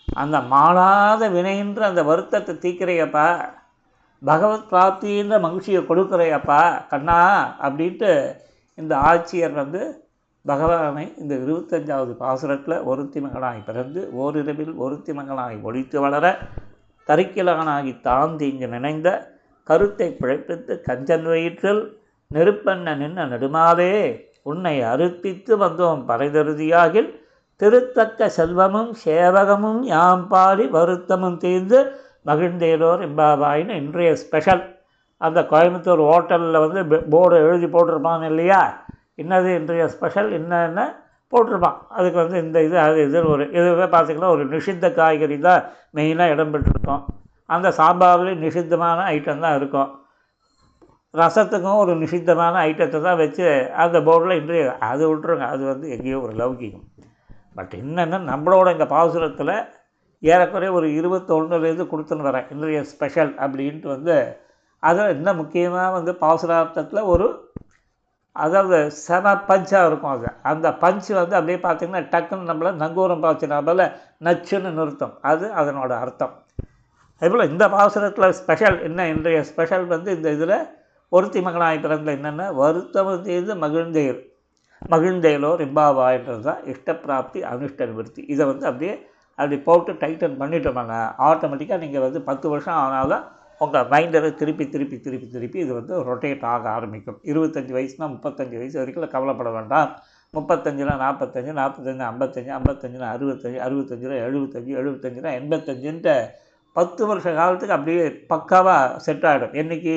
அந்த மாளாத வினைன்ற அந்த வருத்தத்தை தீக்கிறையப்பா பகவத் பிராப்தின்ற மகிழ்ச்சியை கொடுக்குறையப்பா கண்ணா அப்படின்ட்டு இந்த ஆட்சியர் வந்து பகவானை இந்த இருபத்தஞ்சாவது பாசுரத்தில் ஒருத்தி மகனாய் பிறந்து ஓரிரவில் ஒருத்தி மகனாய் ஒழித்து வளர தரிக்கிலகனாகி தாந்தி இங்கு நினைந்த கருத்தை பிழைப்பித்து கஞ்சன் வயிற்றில் நெருப்பண்ண நின்ன நெடுமாதே உன்னை அறுத்தித்து வந்தோம் பறைதருதியாகில் திருத்தக்க செல்வமும் சேவகமும் யாம் பாடி வருத்தமும் தீர்ந்து மகிழ்ந்தேலோர் எம்பாபாயின்னு இன்றைய ஸ்பெஷல் அந்த கோயம்புத்தூர் ஹோட்டலில் வந்து போர்டு எழுதி போட்டிருப்பான் இல்லையா? என்னது இன்றைய ஸ்பெஷல் என்னென்ன போட்டிருப்பான்? அதுக்கு வந்து இந்த இது அது இது ஒரு இதுவே பார்த்திங்கன்னா ஒரு நிஷித்த காய்கறி தான் மெயினாக இடம் பெற்றிருக்கும். அந்த சாம்பார்லேயும் நிஷித்தமான ஐட்டம் தான் இருக்கும். ரசத்துக்கும் ஒரு நிஷித்தமான ஐட்டத்தை தான் வச்சு அந்த போர்டில் இன்றைய அது விட்ருங்க அது வந்து எங்கேயோ ஒரு லௌகிகம். பட் என்னென்னா நம்மளோட இங்கே பாசுரத்தில் ஏறக்குறைய ஒரு இருபத்தொன்னுலேருந்து கொடுத்துன்னு வரேன். இன்றைய ஸ்பெஷல் அப்படின்ட்டு வந்து அதில் இன்னும் முக்கியமாக வந்து பாசுரார்த்தத்தில் ஒரு அதாவது செம பஞ்சாக இருக்கும் அது. அந்த பஞ்சு வந்து அப்படியே பார்த்திங்கன்னா டக்குன்னு நம்மளை நங்கூரம் பாய்ச்சினாமல் நச்சுன்னு நிறுத்தும். அது அதனோட அர்த்தம். அதேபோல் இந்த பாசுரத்தில் ஸ்பெஷல் என்ன? இன்றைய ஸ்பெஷல் வந்து இந்த இதில் ஒருத்தி மகனாய் பிறந்த என்னென்ன? வருத்தம் செய்து மகிழ்ந்தேர். மகிழ்ந்தேலோ ரிம்பாவான்றது தான் இஷ்டப்பிராப்தி அனுஷ்ட நிவர்த்தி. இதை வந்து அப்படியே அப்படி போட்டு டைட்டன் பண்ணிட்டோம்னா ஆட்டோமேட்டிக்காக நீங்கள் வந்து பத்து வருஷம் ஆனாலும் உங்கள் மைண்டில் திருப்பி திருப்பி திருப்பி திருப்பி இது வந்து ரொட்டேட் ஆக ஆரம்பிக்கும். இருபத்தஞ்சி வயசுனால் முப்பத்தஞ்சு வயசு வரைக்கும் கவலைப்பட வேண்டாம். முப்பத்தஞ்சுனா நாற்பத்தஞ்சு நாற்பத்தஞ்சு ஐம்பத்தஞ்சு ஐம்பத்தஞ்சுனா அறுபத்தஞ்சு அறுபத்தஞ்சுனா எழுபத்தஞ்சு எழுபத்தஞ்சுனா எண்பத்தஞ்சுன்ற பத்து வருஷ காலத்துக்கு அப்படியே பக்காவாக செட் ஆகிடும் என்றைக்கு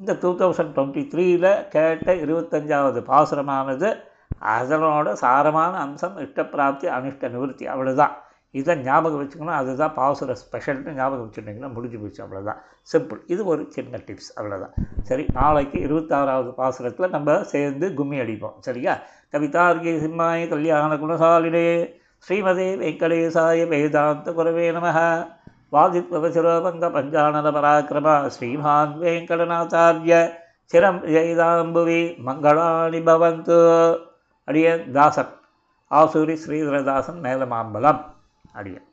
இந்த டூ தௌசண்ட் டுவெண்ட்டி த்ரீயில் கேட்ட இருபத்தஞ்சாவது பாசுரமானது அதனோட சாரமான அம்சம் இஷ்டப்பிராப்தி அனிஷ்ட நிவர்த்தி அவ்வளோதான் இதை ஞாபகம் வச்சுக்கணும். அதுதான் பாசுர ஸ்பெஷல்னு ஞாபகம் வச்சுட்டிங்கன்னா முடிஞ்சு போச்சு. அவ்வளோதான் சிம்பிள் இது ஒரு சின்ன டிப்ஸ் அவ்வளோதான் சரி நாளைக்கு இருபத்தாறாவது பாசுரத்தில் நம்ம சேர்ந்து கும்மி அடிப்போம். சரியா? கவிதார்கி சிம்மாய கல்யாண குணசாலினே. ஸ்ரீமதே வெங்கடேசாய வேதாந்த குரவே நம வாதித்வசிரோபங்க பஞ்சானன பராக்கிரம. ஸ்ரீமான் வெங்கடநாச்சாரிய. சிரம் ஜெயதாம்புவி மங்களாணி பவந்து. அடியன் தாசன். ஆசூரி ஸ்ரீதரதாசன் மேலமாம்பலம். அடியன்